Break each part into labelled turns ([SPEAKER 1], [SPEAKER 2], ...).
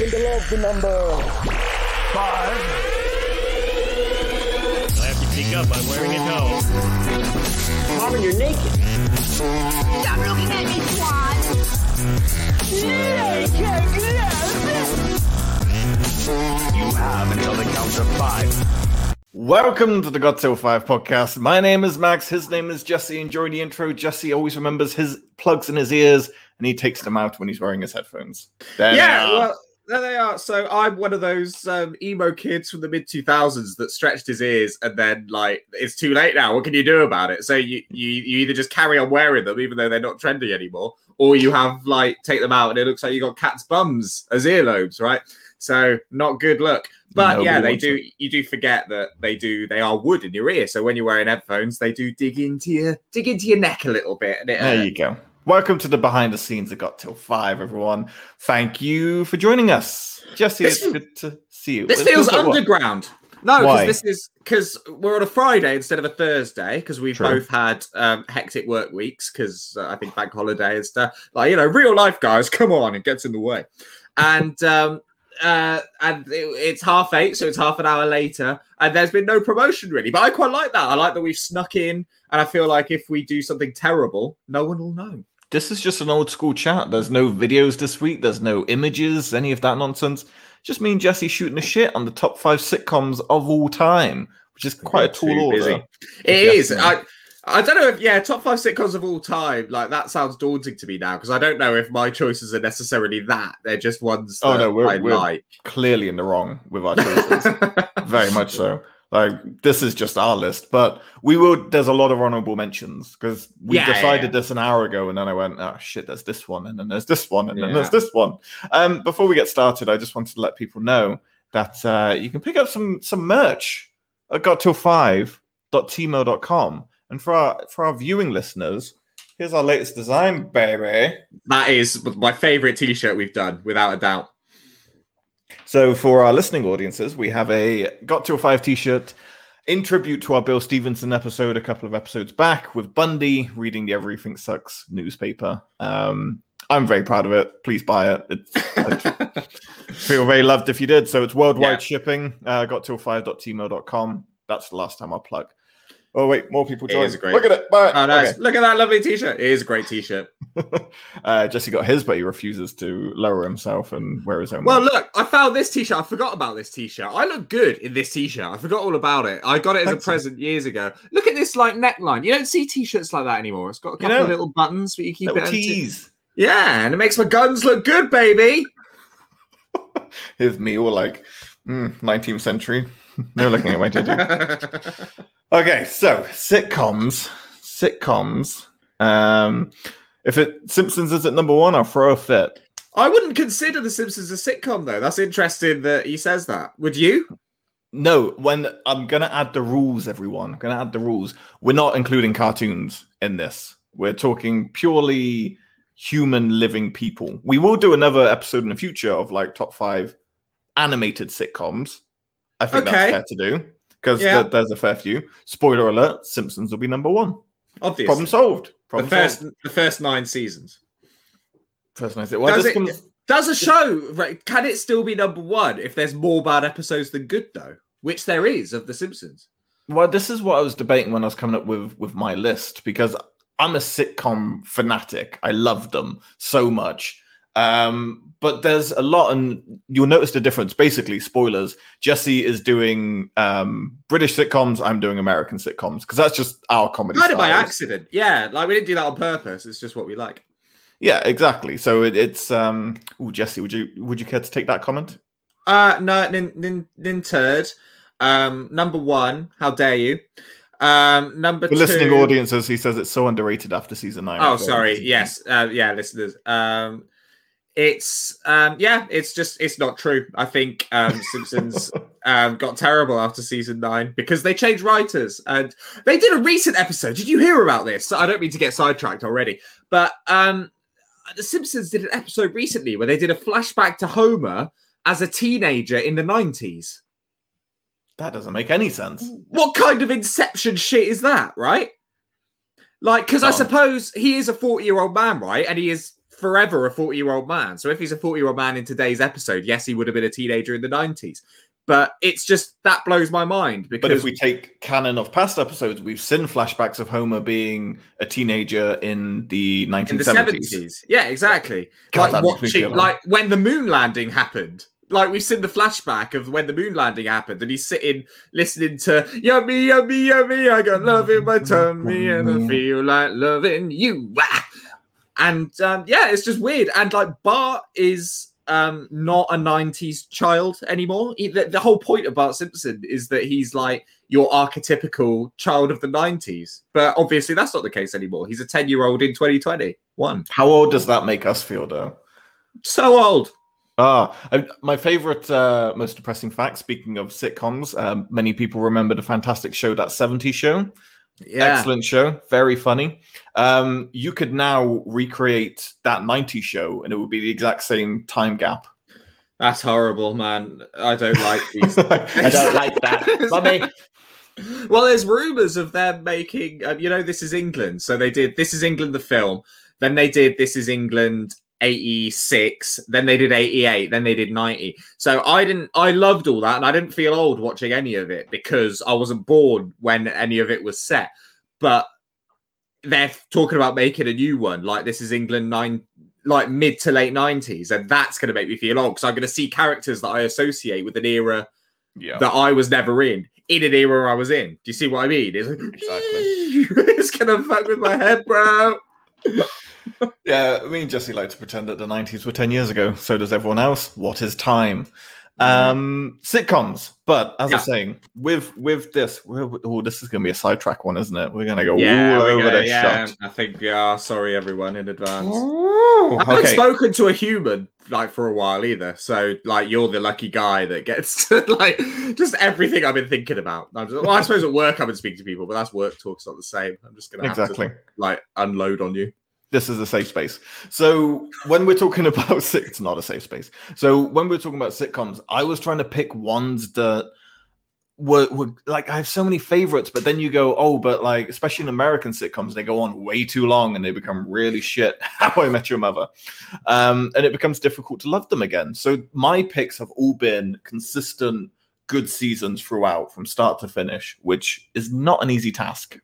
[SPEAKER 1] happen to love the number five?
[SPEAKER 2] I have to speak up. I'm wearing it home.
[SPEAKER 1] Marvin, you're naked.
[SPEAKER 3] Stop looking at me, twat!
[SPEAKER 4] You have until the count of five.
[SPEAKER 5] Welcome to the God Till 5 podcast. My name is Max. His name is Jesse. Enjoy the intro. Jesse always remembers his plugs in his ears and he takes them out when he's wearing his headphones. There
[SPEAKER 6] yeah,
[SPEAKER 5] uh,
[SPEAKER 6] well, there they are. So I'm one of those um, emo kids from the mid 2000s that stretched his ears and then like it's too late now. What can you do about it? So you you, you either just carry on wearing them even though they're not trendy anymore, or you have like take them out and it looks like you got cat's bums as earlobes, right? So not good look. But
[SPEAKER 5] Nobody
[SPEAKER 6] yeah, they do.
[SPEAKER 5] it.
[SPEAKER 6] You do forget that they do. They are wood in your ear. So when you're wearing headphones, they do dig into your dig into your neck a little bit. And it,
[SPEAKER 5] There
[SPEAKER 6] uh,
[SPEAKER 5] you go. Welcome to the behind the scenes of Got Till 5, everyone. Thank you for joining us. Jesse,
[SPEAKER 6] This-
[SPEAKER 5] it's good to see you.
[SPEAKER 6] This feels
[SPEAKER 5] like what?
[SPEAKER 6] underground. No, because this is because we're on a Friday instead of a Thursday because we've
[SPEAKER 5] True.
[SPEAKER 6] both had um, hectic work weeks because uh, I think bank holiday and stuff. Like you know, real life guys, come on, it gets in the way. And um, uh, and it, it's half eight, so it's half an hour later, and there's been no promotion really. But I quite like that. I like that we've snuck in, and I feel like if we do something terrible, no one will know.
[SPEAKER 5] This is just an old school chat. There's no videos this week. There's no images, any of that nonsense. Just me and Jesse shooting the shit on the top five sitcoms of all time, which is quite a
[SPEAKER 6] We're
[SPEAKER 5] tall order.
[SPEAKER 6] busy. It
[SPEAKER 5] Yes,
[SPEAKER 6] is.
[SPEAKER 5] man.
[SPEAKER 6] I I don't know if yeah, top five sitcoms of all time. Like that sounds daunting to me now because I don't know if my choices are necessarily that. They're just ones that
[SPEAKER 5] Oh, no, we're-
[SPEAKER 6] I
[SPEAKER 5] we're-
[SPEAKER 6] like.
[SPEAKER 5] Clearly in the wrong with our choices. Very much so. Like this is just our list, but we will. There's a lot of honorable mentions because we
[SPEAKER 6] Yeah, yeah,
[SPEAKER 5] decided
[SPEAKER 6] yeah.
[SPEAKER 5] this an hour ago, and then I went, "Oh shit, there's this one, and then there's this one, and then there's this one." Um, before we get started, I just wanted to let people know that uh, you can pick up some some merch at got till five com, and for our for our viewing listeners, here's our latest design, baby.
[SPEAKER 6] That is my favorite T-shirt we've done, without a doubt.
[SPEAKER 5] So for our listening audiences, we have a Got to a Five t-shirt in tribute to our Bill Stevenson episode a couple of episodes back with Bundy reading the Everything Sucks newspaper. Um, I'm very proud of it. Please buy it. It's, I feel very loved if you did. So it's worldwide
[SPEAKER 6] Yeah.
[SPEAKER 5] shipping. Uh, got to a five.tmo.com. That's the last time I'll plug. Oh wait, more people
[SPEAKER 6] It
[SPEAKER 5] join.
[SPEAKER 6] is great.
[SPEAKER 5] Look at it. It.
[SPEAKER 6] Oh, nice!
[SPEAKER 5] Okay.
[SPEAKER 6] Look at that lovely T-shirt. It is a great T-shirt.
[SPEAKER 5] uh, Jesse got his, but he refuses to lower himself and wear his own.
[SPEAKER 6] Well,
[SPEAKER 5] merch.
[SPEAKER 6] look, I found this T-shirt. I forgot about this T-shirt. I look good in this T-shirt. I forgot all about it. I got it as
[SPEAKER 5] Thanks.
[SPEAKER 6] a present years ago. Look at this like neckline. You don't see T-shirts like that anymore. It's got a
[SPEAKER 5] You
[SPEAKER 6] couple
[SPEAKER 5] know,
[SPEAKER 6] of little buttons, but you keep it.
[SPEAKER 5] tease.
[SPEAKER 6] Yeah, and it makes my guns look good, baby.
[SPEAKER 5] Here's me all like mm, 19th century. no looking at my JJ. Okay, so sitcoms. Sitcoms. Um, if it Simpsons is at number one, I'll throw a fit.
[SPEAKER 6] I wouldn't consider The Simpsons a sitcom, though. That's interesting that he says that. Would you?
[SPEAKER 5] No, when I'm gonna add the rules, everyone. I'm gonna add the rules. We're not including cartoons in this. We're talking purely human living people. We will do another episode in the future of like top five animated sitcoms. I think
[SPEAKER 6] Okay.
[SPEAKER 5] that's fair to do because
[SPEAKER 6] Yeah.
[SPEAKER 5] there's a fair few. Spoiler alert: Simpsons will be number one.
[SPEAKER 6] Obviously.
[SPEAKER 5] Problem solved.
[SPEAKER 6] the first,
[SPEAKER 5] solved.
[SPEAKER 6] the first nine seasons.
[SPEAKER 5] First night. Well,
[SPEAKER 6] Does it-
[SPEAKER 5] comes-
[SPEAKER 6] Does a show right? Can it still be number one if there's more bad episodes than good, though? Which there is of The Simpsons.
[SPEAKER 5] Well, this is what I was debating when I was coming up with with my list because I'm a sitcom fanatic. I love them so much. Um, but there's a lot, and you'll notice the difference. Basically, spoilers: Jesse is doing um, British sitcoms. I'm doing American sitcoms because that's just our comedy.
[SPEAKER 6] Kind of by accident. Yeah, like we didn't do that on purpose. It's just what we like.
[SPEAKER 5] Yeah, exactly. So it, it's. um Oh, Jesse, would you would you care to take that comment?
[SPEAKER 6] Uh no, nin, nin, nin turd. Um, number one, how dare you? Um, number
[SPEAKER 5] The
[SPEAKER 6] two.
[SPEAKER 5] listening audiences, he says it's so underrated after season nine.
[SPEAKER 6] Oh, sorry. Yes. Uh, yeah, listeners. Um, it's um, yeah, it's just it's not true. I think um, Simpsons um, got terrible after season nine because they changed writers and they did a recent episode. Did you hear about this? I don't mean to get sidetracked already, but um, the Simpsons did an episode recently where they did a flashback to Homer as a teenager in the nineties.
[SPEAKER 5] That doesn't make any sense.
[SPEAKER 6] What kind of Inception shit is that, right? Like, because I suppose he is a 40 year old man, right? And he is forever a 40 year old man. So if he's a 40 year old man in today's episode, yes, he would have been a teenager in the 90s. But it's just that blows my mind because
[SPEAKER 5] But if we take canon of past episodes, we've seen flashbacks of Homer being a teenager in the
[SPEAKER 6] in the
[SPEAKER 5] 1970s.
[SPEAKER 6] 70s. Yeah, exactly.
[SPEAKER 5] God,
[SPEAKER 6] like watching, like when the moon landing happened. Like we've seen the flashback of when the moon landing happened, and he's sitting listening to "Yummy, yummy, yummy." I got love in my tummy, and I feel like loving you. And um, yeah, it's just weird. And like Bart is um, not a '90s child anymore. He- the, the whole point of Bart Simpson is that he's like your archetypical child of the '90s, but obviously that's not the case anymore. He's a 10 year old in 2021.
[SPEAKER 5] How old does that make us feel, though?
[SPEAKER 6] so old.
[SPEAKER 5] Ah, I, my favorite, uh, most depressing fact. Speaking of sitcoms, um, many people remember the fantastic show that '70s show.
[SPEAKER 6] Yeah.
[SPEAKER 5] Excellent show, very funny. Um, you could now recreate that '90s show, and it would be the exact same time gap.
[SPEAKER 6] That's horrible, man. I don't like these.
[SPEAKER 5] I don't like that, mummy.
[SPEAKER 6] well, there's rumors of them making, um, you know, This Is England. So they did This Is England, the film. Then they did This Is England 86. Then they did 88. Then they did 90. So I didn't, I loved all that. And I didn't feel old watching any of it because I wasn't born when any of it was set. But they're talking about making a new one like This Is England 9, like mid to late 90s. And that's going to make me feel old because I'm going to see characters that I associate with an era
[SPEAKER 5] Yeah,
[SPEAKER 6] that I was never in, in an era I was in. Do you see what I mean? It's like, it's gonna fuck with my head, bro.
[SPEAKER 5] yeah. Me and Jesse like to pretend that the '90s were ten years ago. So does everyone else. What is time? Um, sitcoms, but as
[SPEAKER 6] Yeah.
[SPEAKER 5] I'm saying, with with this, we're, oh, this is going to be a sidetrack one, isn't it? We're going to go
[SPEAKER 6] Yeah,
[SPEAKER 5] all over
[SPEAKER 6] gonna-
[SPEAKER 5] this
[SPEAKER 6] yeah.
[SPEAKER 5] shot.
[SPEAKER 6] I think. Yeah, sorry everyone in advance. I haven't
[SPEAKER 5] Okay.
[SPEAKER 6] spoken to a human like for a while either. So like, you're the lucky guy that gets to like just everything I've been thinking about. I'm just, well, I suppose at work I've been speaking to people, but that's work talk. It's not the same. I'm just gonna have
[SPEAKER 5] Exactly.
[SPEAKER 6] to like unload on you.
[SPEAKER 5] This is a safe space. So when we're talking about it's not a safe space. So when we're talking about sitcoms, I was trying to pick ones that were, were like I have so many favorites, but then you go, oh, but like especially in American sitcoms, they go on way too long and they become really shit. How I Met Your Mother, um, and it becomes difficult to love them again. So my picks have all been consistent, good seasons throughout, from start to finish, which is not an easy task.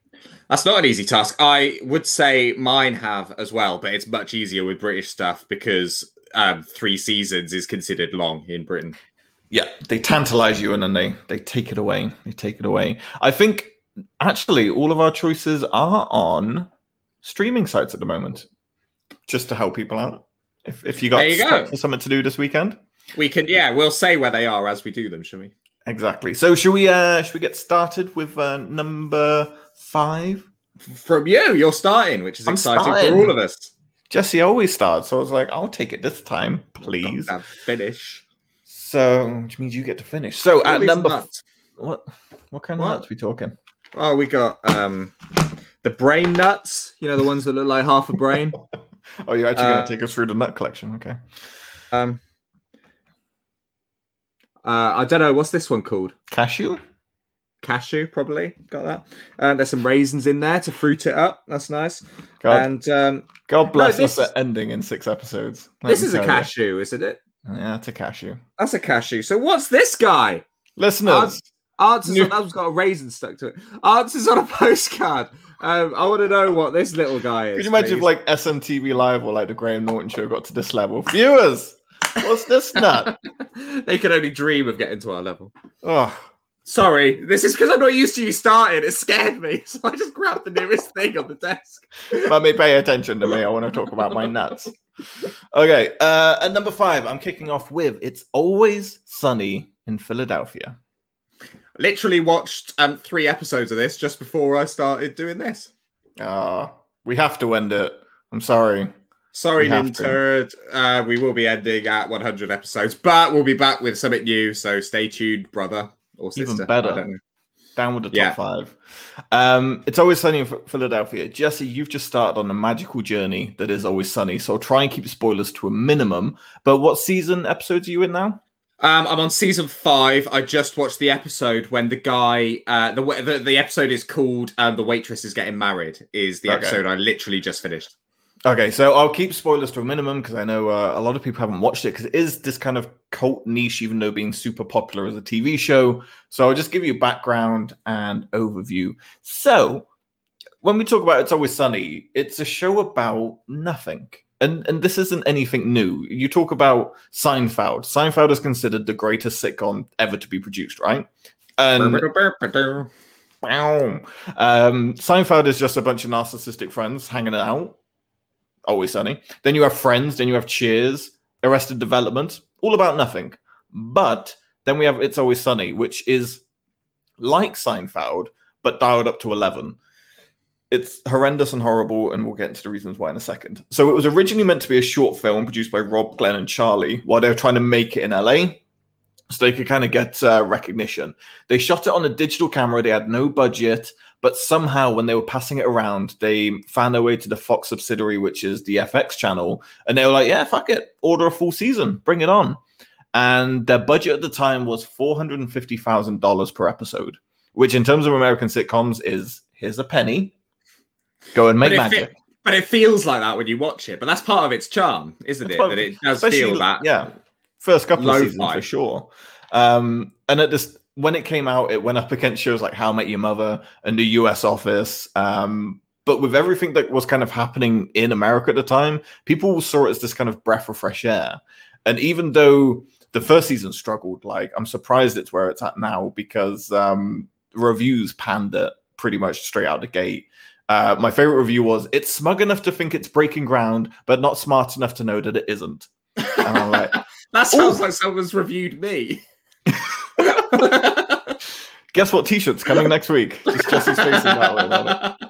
[SPEAKER 6] That's not an easy task. I would say mine have as well, but it's much easier with British stuff because um, three seasons is considered long in Britain.
[SPEAKER 5] yeah they tantalize you and then they they take it away they take it away i think actually all of our choices are on streaming sites at the moment just to help people out if, if you got
[SPEAKER 6] There you go.
[SPEAKER 5] for something to do this weekend
[SPEAKER 6] We can, yeah, we'll say where they are as we do them, shall we?
[SPEAKER 5] Exactly so should we uh should we get started with uh number five
[SPEAKER 6] From you, you're starting, which is
[SPEAKER 5] I'm
[SPEAKER 6] exciting
[SPEAKER 5] starting.
[SPEAKER 6] for all of us.
[SPEAKER 5] jesse always starts so i was like i'll take it this time please
[SPEAKER 6] finish.
[SPEAKER 5] so which means you get to finish so at number
[SPEAKER 6] nuts.
[SPEAKER 5] what what kind of
[SPEAKER 6] What?
[SPEAKER 5] nuts we talking
[SPEAKER 6] Oh, we got um the brain nuts. You know the ones that look like half a brain.
[SPEAKER 5] oh you're actually
[SPEAKER 6] Uh,
[SPEAKER 5] going to take us through the nut collection okay
[SPEAKER 6] Um, uh, I don't know what's this one called.
[SPEAKER 5] cashew
[SPEAKER 6] Cashew, probably got that. Uh, there's some raisins in there to fruit it up. That's nice.
[SPEAKER 5] God,
[SPEAKER 6] And um,
[SPEAKER 5] God bless
[SPEAKER 6] this
[SPEAKER 5] us for ending in six episodes. let
[SPEAKER 6] this is a
[SPEAKER 5] tell you.
[SPEAKER 6] cashew, isn't it?
[SPEAKER 5] Yeah, it's a cashew.
[SPEAKER 6] That's a cashew. So what's this guy?
[SPEAKER 5] Listeners,
[SPEAKER 6] Answers
[SPEAKER 5] New-
[SPEAKER 6] on, that's got a raisin stuck to it. Answers on a postcard. Um, I want to know what this little guy is.
[SPEAKER 5] could you imagine if
[SPEAKER 6] please.
[SPEAKER 5] like SMTV Live or like the Graham Norton show got to this level? Viewers, what's this nut?
[SPEAKER 6] they can only dream of getting to our level?
[SPEAKER 5] Oh,
[SPEAKER 6] Sorry, this is because I'm not used to you starting. It scared me, so I just grabbed the nearest thing on the desk.
[SPEAKER 5] let me pay attention to me. I want to talk about my nuts. Okay, uh, at number five, I'm kicking off with It's Always Sunny in Philadelphia.
[SPEAKER 6] Literally watched um three episodes of this just before I started doing this.
[SPEAKER 5] Ah, we have to end it. I'm sorry.
[SPEAKER 6] Sorry,
[SPEAKER 5] We have to.
[SPEAKER 6] Ninturd. Uh, we will be ending at 100 episodes, but we'll be back with something new. So stay tuned, brother or sister.
[SPEAKER 5] Even better.
[SPEAKER 6] I don't know.
[SPEAKER 5] Down with the top
[SPEAKER 6] Yeah.
[SPEAKER 5] five. Um, it's always sunny in Ph- Philadelphia. Jesse, you've just started on a magical journey that is always sunny. So I'll try and keep spoilers to a minimum. But what season episodes are you in now?
[SPEAKER 6] Um, I'm on season five. I just watched the episode when the guy, uh, the the, the episode is called um, "The Waitress is Getting Married." Is the
[SPEAKER 5] Okay.
[SPEAKER 6] episode I literally just finished.
[SPEAKER 5] Okay, so I'll keep spoilers to a minimum because I know uh, a lot of people haven't watched it because it is this kind of cult niche, even though being super popular as a TV show. So I'll just give you background and overview. So when we talk about It's Always Sunny, it's a show about nothing. And, and this isn't anything new. You talk about Seinfeld. Seinfeld is considered the greatest sitcom ever to be produced, right? And um, Seinfeld is just a bunch of narcissistic friends hanging out. Always sunny. Then you have Friends. Then you have Cheers, Arrested Development. All about nothing. But then we have It's Always Sunny, which is like Seinfeld, but dialed up to 11. It's horrendous and horrible, and we'll get into the reasons why in a second. So it was originally meant to be a short film produced by Rob, Glenn, and Charlie while they were trying to make it in LA so they could kind of get uh, recognition. They shot it on a digital camera. They had no budget, but somehow when they were passing it around, they found their way to the Fox subsidiary, which is the FX channel, and they were like, "Yeah, fuck it, order a full season, bring it on." And their budget at the time was four hundred and fifty thousand dollars per episode, which in terms of American sitcoms is here's a penny, go and make
[SPEAKER 6] But
[SPEAKER 5] magic.
[SPEAKER 6] fe- but it feels like that when you watch it. But that's part of its charm, isn't it? That it does feel that.
[SPEAKER 5] yeah, first couple of seasons for sure. Um, and at this, when it came out, it went up against shows like How I Met Your Mother and The U.S. Office. Um, but with everything that was kind of happening in America at the time, people saw it as this kind of breath of fresh air. And even though the first season struggled, like I'm surprised it's where it's at now because um, reviews panned it pretty much straight out the gate. Uh, my favorite review was it's smug enough to think it's breaking ground, but not smart enough to know that it isn't. And I'm like,
[SPEAKER 6] That sounds like someone's reviewed me.
[SPEAKER 5] guess what t-shirt's coming next week? Just Jesse's face in that way.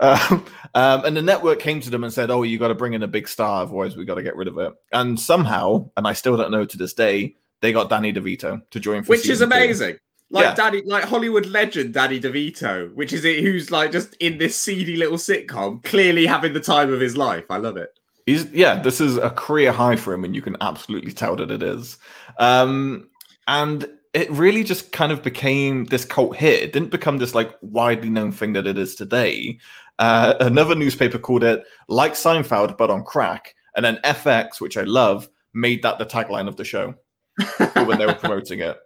[SPEAKER 5] Um, um, and the network came to them and said, "Oh, you got to bring in a big star, otherwise we got to get rid of it." And somehow, and I still don't know to this day, they got Danny DeVito to join, for
[SPEAKER 6] which is
[SPEAKER 5] season two.
[SPEAKER 6] amazing. Like
[SPEAKER 5] Yeah.
[SPEAKER 6] Danny, like Hollywood legend Danny DeVito, which is it, who's like just in this seedy little sitcom, clearly having the time of his life. I love it.
[SPEAKER 5] He's yeah, this is a career high for him, and you can absolutely tell that it is. Um, and it really just kind of became this cult hit. It didn't become this like widely known thing that it is today. Uh, another newspaper called it like Seinfeld, but on crack. And then FX, which I love, made that the tagline of the show when they were promoting it.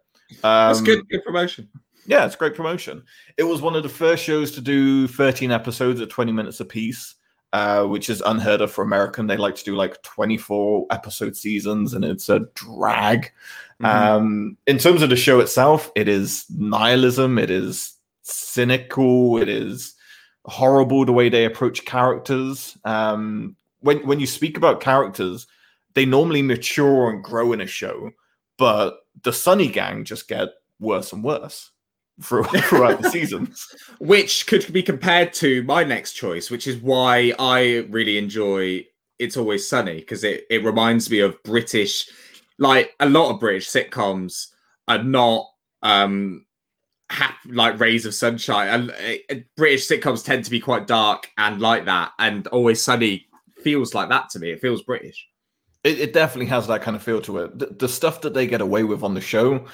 [SPEAKER 5] Um,
[SPEAKER 6] That's good, good promotion.
[SPEAKER 5] yeah, it's great promotion. It was one of the first shows to do 13 episodes at 20 minutes apiece, uh, which is unheard of for American. They like to do like 24 episode seasons, and it's a drag.
[SPEAKER 6] Mhm.
[SPEAKER 5] Um, in terms of the show itself, it is nihilism, it is cynical, it is horrible the way they approach characters. Um, when when you speak about characters, they normally mature and grow in a show, but the Sunny Gang just get worse and worse throughout the seasons.
[SPEAKER 6] which could be compared to my next choice, which is why I really enjoy It's Always Sunny because it, it reminds me of British, like a lot of British sitcoms are not um hap- like rays of sunshine. And uh, British sitcoms tend to be quite dark and like that, and Always Sunny feels like that to me. It feels British.
[SPEAKER 5] It, it definitely has that kind of feel to it. The, the stuff that they get away with on the show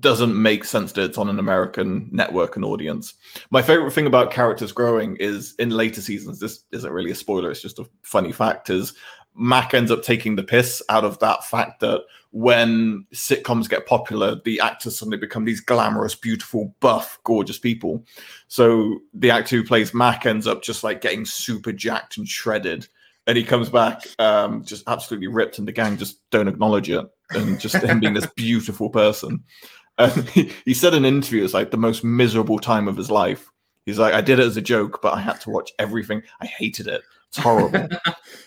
[SPEAKER 5] doesn't make sense that it's on an American network and audience. My favorite thing about characters growing is in later seasons, this isn't really a spoiler, it's just a funny fact, is Mac ends up taking the piss out of that fact that when sitcoms get popular, the actors suddenly become these glamorous, beautiful, buff, gorgeous people. So the actor who plays Mac ends up just like getting super jacked and shredded. And he comes back um, just absolutely ripped, and the gang just don't acknowledge it. And just him being this beautiful person. And he, he said in an interview, it's like the most miserable time of his life. He's like, I did it as a joke, but I had to watch everything. I hated it. It's horrible.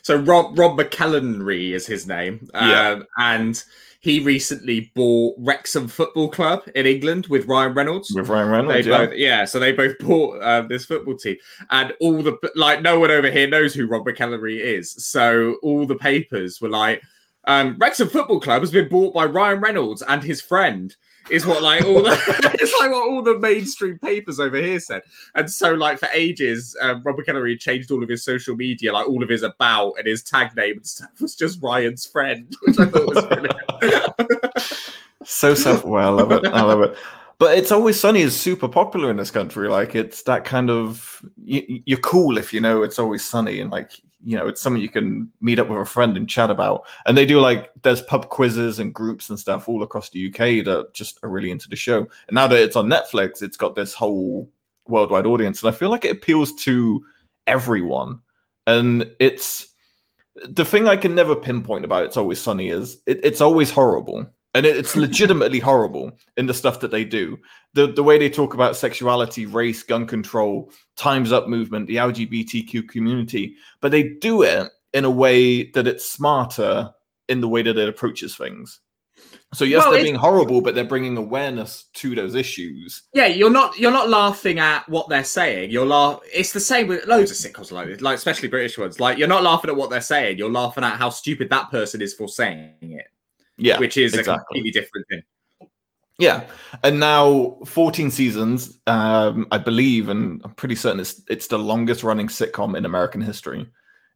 [SPEAKER 6] So Rob Rob McElhenney is his name,
[SPEAKER 5] Yeah.
[SPEAKER 6] um, and he recently bought Wrexham Football Club in England with Ryan Reynolds.
[SPEAKER 5] With Ryan Reynolds, yeah.
[SPEAKER 6] both, yeah, so they both bought uh, this football team, and all the like, no one over here knows who Rob McElhenney is. So all the papers were like, um, Wrexham Football Club has been bought by Ryan Reynolds and his friend. Is what like all the it's like what all the mainstream papers over here said, and so like for ages, um, Rob McElhenney changed all of his social media, like all of his about and his tag name and stuff was just Ryan's friend, which I thought was brilliant.
[SPEAKER 5] So self well, I love it. I love it. But it's always sunny is super popular in this country. Like it's that kind of you, you're cool if you know it's always sunny and like you know it's something you can meet up with a friend and chat about. And they do like there's pub quizzes and groups and stuff all across the UK that just are really into the show. And now that it's on Netflix, it's got this whole worldwide audience, and I feel like it appeals to everyone. And it's the thing I can never pinpoint about It's Always Sunny is it, it's always horrible. And it, it's legitimately horrible in the stuff that they do. The the way they talk about sexuality, race, gun control, times up movement, the LGBTQ community, but they do it in a way that it's smarter in the way that it approaches things. So yes,
[SPEAKER 6] Well,
[SPEAKER 5] they're being horrible, but they're bringing awareness to those issues.
[SPEAKER 6] Yeah, you're not you're not laughing at what they're saying. You're laugh. It's the same with loads of sitcoms, like like especially British ones. Like you're not laughing at what they're saying. You're laughing at how stupid that person is for saying it,
[SPEAKER 5] Yeah,
[SPEAKER 6] which is a completely different thing.
[SPEAKER 5] Yeah, and now 14 seasons, um, I believe, and I'm pretty certain it's it's the longest running sitcom in American history.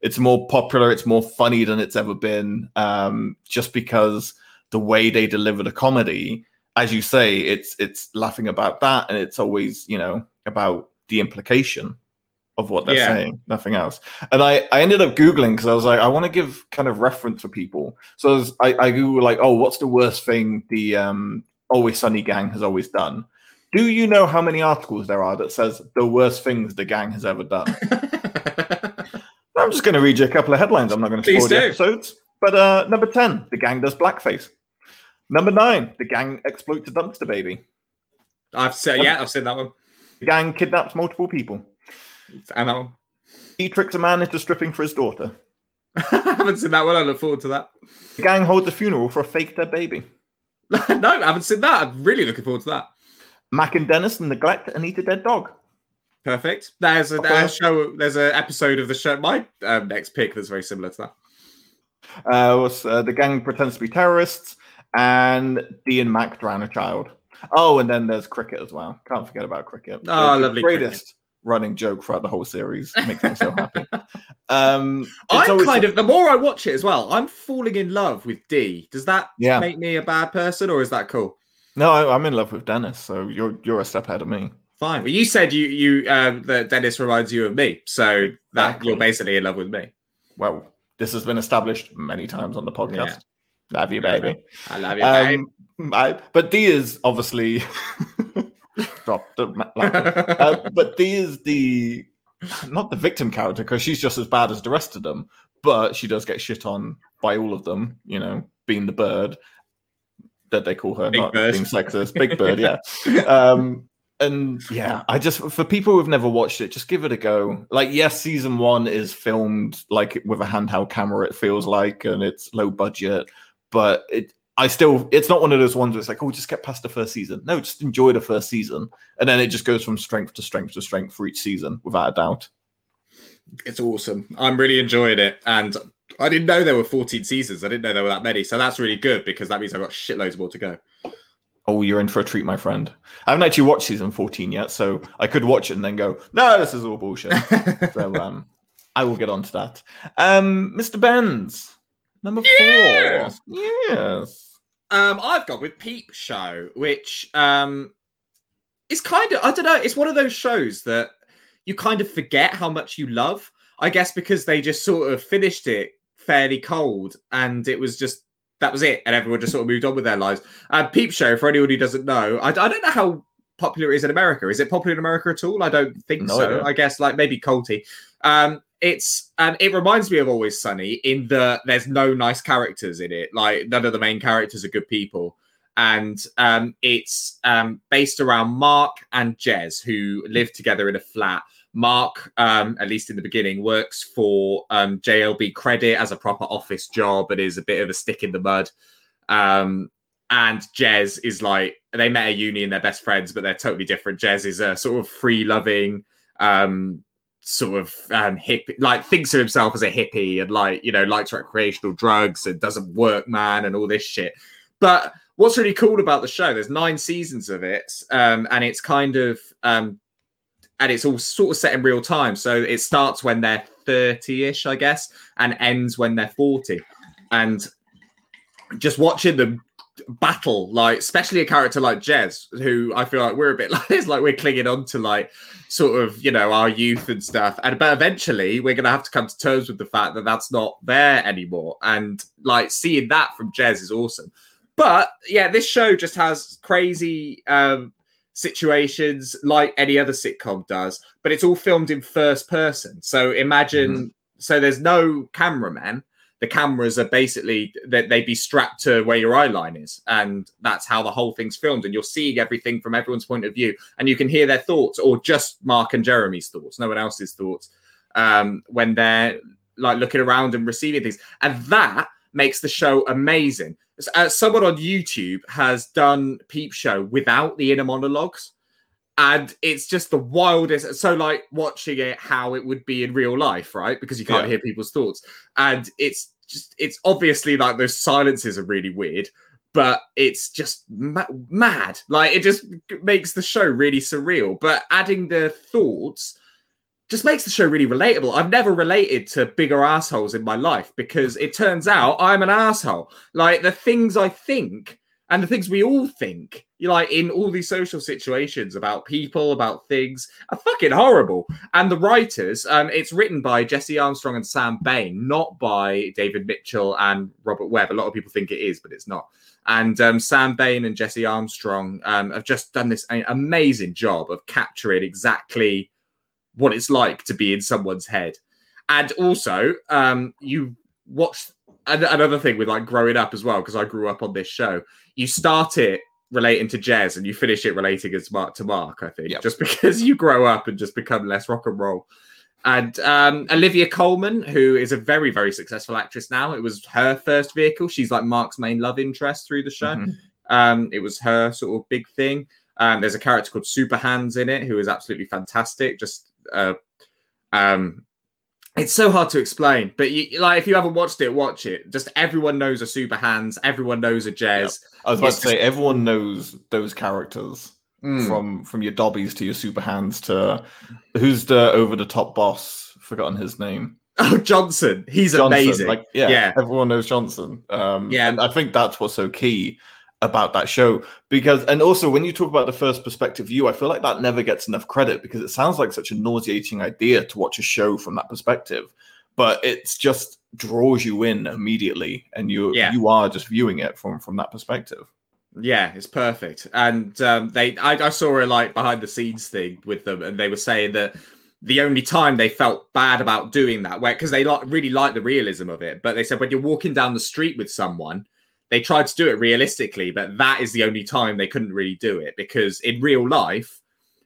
[SPEAKER 5] It's more popular, it's more funny than it's ever been, um, just because the way they deliver the comedy, as you say, it's it's laughing about that, and it's always you know about the implication of what they're
[SPEAKER 6] Yeah.
[SPEAKER 5] saying, nothing else. And I I ended up googling because I was like, I want to give kind of reference for people. So I, was, I I googled like, oh, what's the worst thing the um Always Sunny gang has always done. Do you know how many articles there are that says the worst things the gang has ever done? I'm just going to read you a couple of headlines. I'm not going to spoil the episodes. But uh, number 10, the gang does blackface. Number 9, the gang exploits a dumpster baby.
[SPEAKER 6] I've said yeah, I've said that one
[SPEAKER 5] The gang kidnaps multiple people.
[SPEAKER 6] One.
[SPEAKER 5] He tricks a man into stripping for his daughter.
[SPEAKER 6] I haven't seen that one. I look forward to that.
[SPEAKER 5] The gang holds a funeral for a fake dead baby.
[SPEAKER 6] no, I haven't seen that. I'm really looking forward to that.
[SPEAKER 5] Mac and Dennis neglect and eat a dead dog.
[SPEAKER 6] Perfect. There's a, there's a show. There's an episode of the show. My um, next pick that's very similar to that.
[SPEAKER 5] Uh, was, uh, the gang pretends to be terrorists, and Dee and Mac drown a child. Oh, and then there's cricket as well. Can't forget about cricket.
[SPEAKER 6] Oh,
[SPEAKER 5] The
[SPEAKER 6] lovely
[SPEAKER 5] Greatest running joke throughout the whole series. Makes me so happy. Um,
[SPEAKER 6] I'm
[SPEAKER 5] always-
[SPEAKER 6] kind of the more I watch it as well, I'm falling in love with Dee. Does that
[SPEAKER 5] Yeah.
[SPEAKER 6] make me a bad person, or is that cool?
[SPEAKER 5] no. I, I'm in love with Dennis, so you're you're a step ahead of me.
[SPEAKER 6] Fine. Well, you said you you um, that Dennis reminds you of me, so that
[SPEAKER 5] Exactly.
[SPEAKER 6] you're basically in love with me.
[SPEAKER 5] Well, this has been established many times on the podcast.
[SPEAKER 6] Yeah.
[SPEAKER 5] Love you, baby.
[SPEAKER 6] I love you, babe.
[SPEAKER 5] Um, I, but Dee is obviously drop the uh, but is the not the victim character because she's just as bad as the rest of them. But she does get shit on by all of them. You know, being the bird that they call her,
[SPEAKER 6] Big
[SPEAKER 5] not
[SPEAKER 6] Bird.
[SPEAKER 5] being sexist. Big Bird, yeah. Um, and yeah, I just for people who've never watched it, just give it a go. Like, yes, season one is filmed like with a handheld camera. It feels like, and it's low budget, but it. I still, it's not one of those ones where it's like, oh, just get past the first season. No, just enjoy the first season, and then it just goes from strength to strength to strength for each season, without a doubt.
[SPEAKER 6] it's awesome. I'm really enjoying it, and I didn't know there were 14 seasons. I didn't know there were that many, so that's really good because that means I've got shitloads more to go.
[SPEAKER 5] Oh, you're in for a treat, my friend. I haven't actually watched season 14 yet, so I could watch it and then go, no, this is all bullshit. so um, I will get on to that. Um, Mr. Benz, number
[SPEAKER 6] Yeah.
[SPEAKER 5] four. Yes.
[SPEAKER 6] Um, I've got with Peep Show, which um is kind of I don't know, it's one of those shows that you kind of forget how much you love. I guess because they just sort of finished it fairly cold and it was just that was it, and everyone just sort of moved on with their lives. Uh, Peep Show, for anyone who doesn't know, I, I don't know how popular it is in America. Is it popular in America at all? I don't think
[SPEAKER 5] No
[SPEAKER 6] so.
[SPEAKER 5] idea.
[SPEAKER 6] I guess like maybe Colty. Um, it's um, it reminds me of Always Sunny in that there's no nice characters in it. Like none of the main characters are good people, and um, it's um, based around Mark and Jez who live together in a flat. Mark, um, at least in the beginning, works for um, JLB Credit as a proper office job, but is a bit of a stick in the mud. Um, and Jez is like they met at uni and they're best friends, but they're totally different. Jez is a sort of free loving, um, sort of um, hippie, like thinks of himself as a hippie and like you know likes recreational drugs and doesn't work man and all this shit. But what's really cool about the show, there's nine seasons of it, um, and it's kind of um, and it's all sort of set in real time. So it starts when they're 30-ish, I guess, and ends when they're 40. And just watching them battle, like especially a character like Jez, who I feel like we're a bit like this, like we're clinging on to like sort of you know our youth and stuff, and but eventually we're gonna have to come to terms with the fact that that's not there anymore, and like seeing that from Jez is awesome. But yeah, this show just has crazy um situations like any other sitcom does, but it's all filmed in first person. So imagine, so there's no cameraman. The cameras are basically that they'd be strapped to where your eye line is, and that's how the whole thing's filmed. And you're seeing everything from everyone's point of view, and you can hear their thoughts, or just Mark and Jeremy's thoughts, no one else's thoughts, um, when they're like looking around and receiving things, and that makes the show amazing. Uh, someone on YouTube has done Peep Show without the inner monologues, and it's just the wildest. So, like watching it, how it would be in real life, right? Because you can't
[SPEAKER 5] Yeah.
[SPEAKER 6] hear people's thoughts, and it's just it's obviously like those silences are really weird. But it's just ma- mad. Like it just makes the show really surreal. But adding the thoughts just makes the show really relatable. I've never related to bigger assholes in my life because it turns out I'm an asshole. Like the things I think and the things we all think, you like in all these social situations about people, about things, are fucking horrible. And the writers, um, it's written by Jesse Armstrong and Sam Bain, not by David Mitchell and Robert Webb. A lot of people think it is, but it's not. And um, Sam Bain and Jesse Armstrong um, have just done this amazing job of capturing exactly what it's like to be in someone's head. And also, um, you watch another thing with like growing up as well, because I grew up on this show. You start it relating to Jez and you finish it relating as Mark to Mark, I think,
[SPEAKER 5] Yep.
[SPEAKER 6] just because you grow up and just become less rock and roll. And um, Olivia Colman, who is a very, very successful actress now, it was her first vehicle. She's like Mark's main love interest through the show.
[SPEAKER 5] Mhm.
[SPEAKER 6] Um, it was her sort of big thing. Um, there's a character called Super Hans in it who is absolutely fantastic. Just uh, um, it's so hard to explain, but you, like if you haven't watched it, watch it. Just everyone knows a Super Hans. Everyone knows a Jez.
[SPEAKER 5] I was about
[SPEAKER 6] It's
[SPEAKER 5] to say everyone knows those characters
[SPEAKER 6] Mm.
[SPEAKER 5] from from your Dobbies to your Super Hans to who's the over the top boss? Forgotten his name.
[SPEAKER 6] Oh, Johnson, he's
[SPEAKER 5] Johnson.
[SPEAKER 6] amazing.
[SPEAKER 5] Like yeah,
[SPEAKER 6] Yeah.
[SPEAKER 5] everyone knows Johnson. Um,
[SPEAKER 6] Yeah.
[SPEAKER 5] and I think that's what's so key about that show because and also when you talk about the first perspective view, I feel like that never gets enough credit because it sounds like such a nauseating idea to watch a show from that perspective, but it's just draws you in immediately and you
[SPEAKER 6] Yeah.
[SPEAKER 5] you are just viewing it from from that perspective.
[SPEAKER 6] Yeah, it's perfect. And um, they, I, I saw a like behind the scenes thing with them, and they were saying that the only time they felt bad about doing that, where because they like really like the realism of it, but they said when you're walking down the street with someone, they tried to do it realistically, but that is the only time they couldn't really do it because in real life,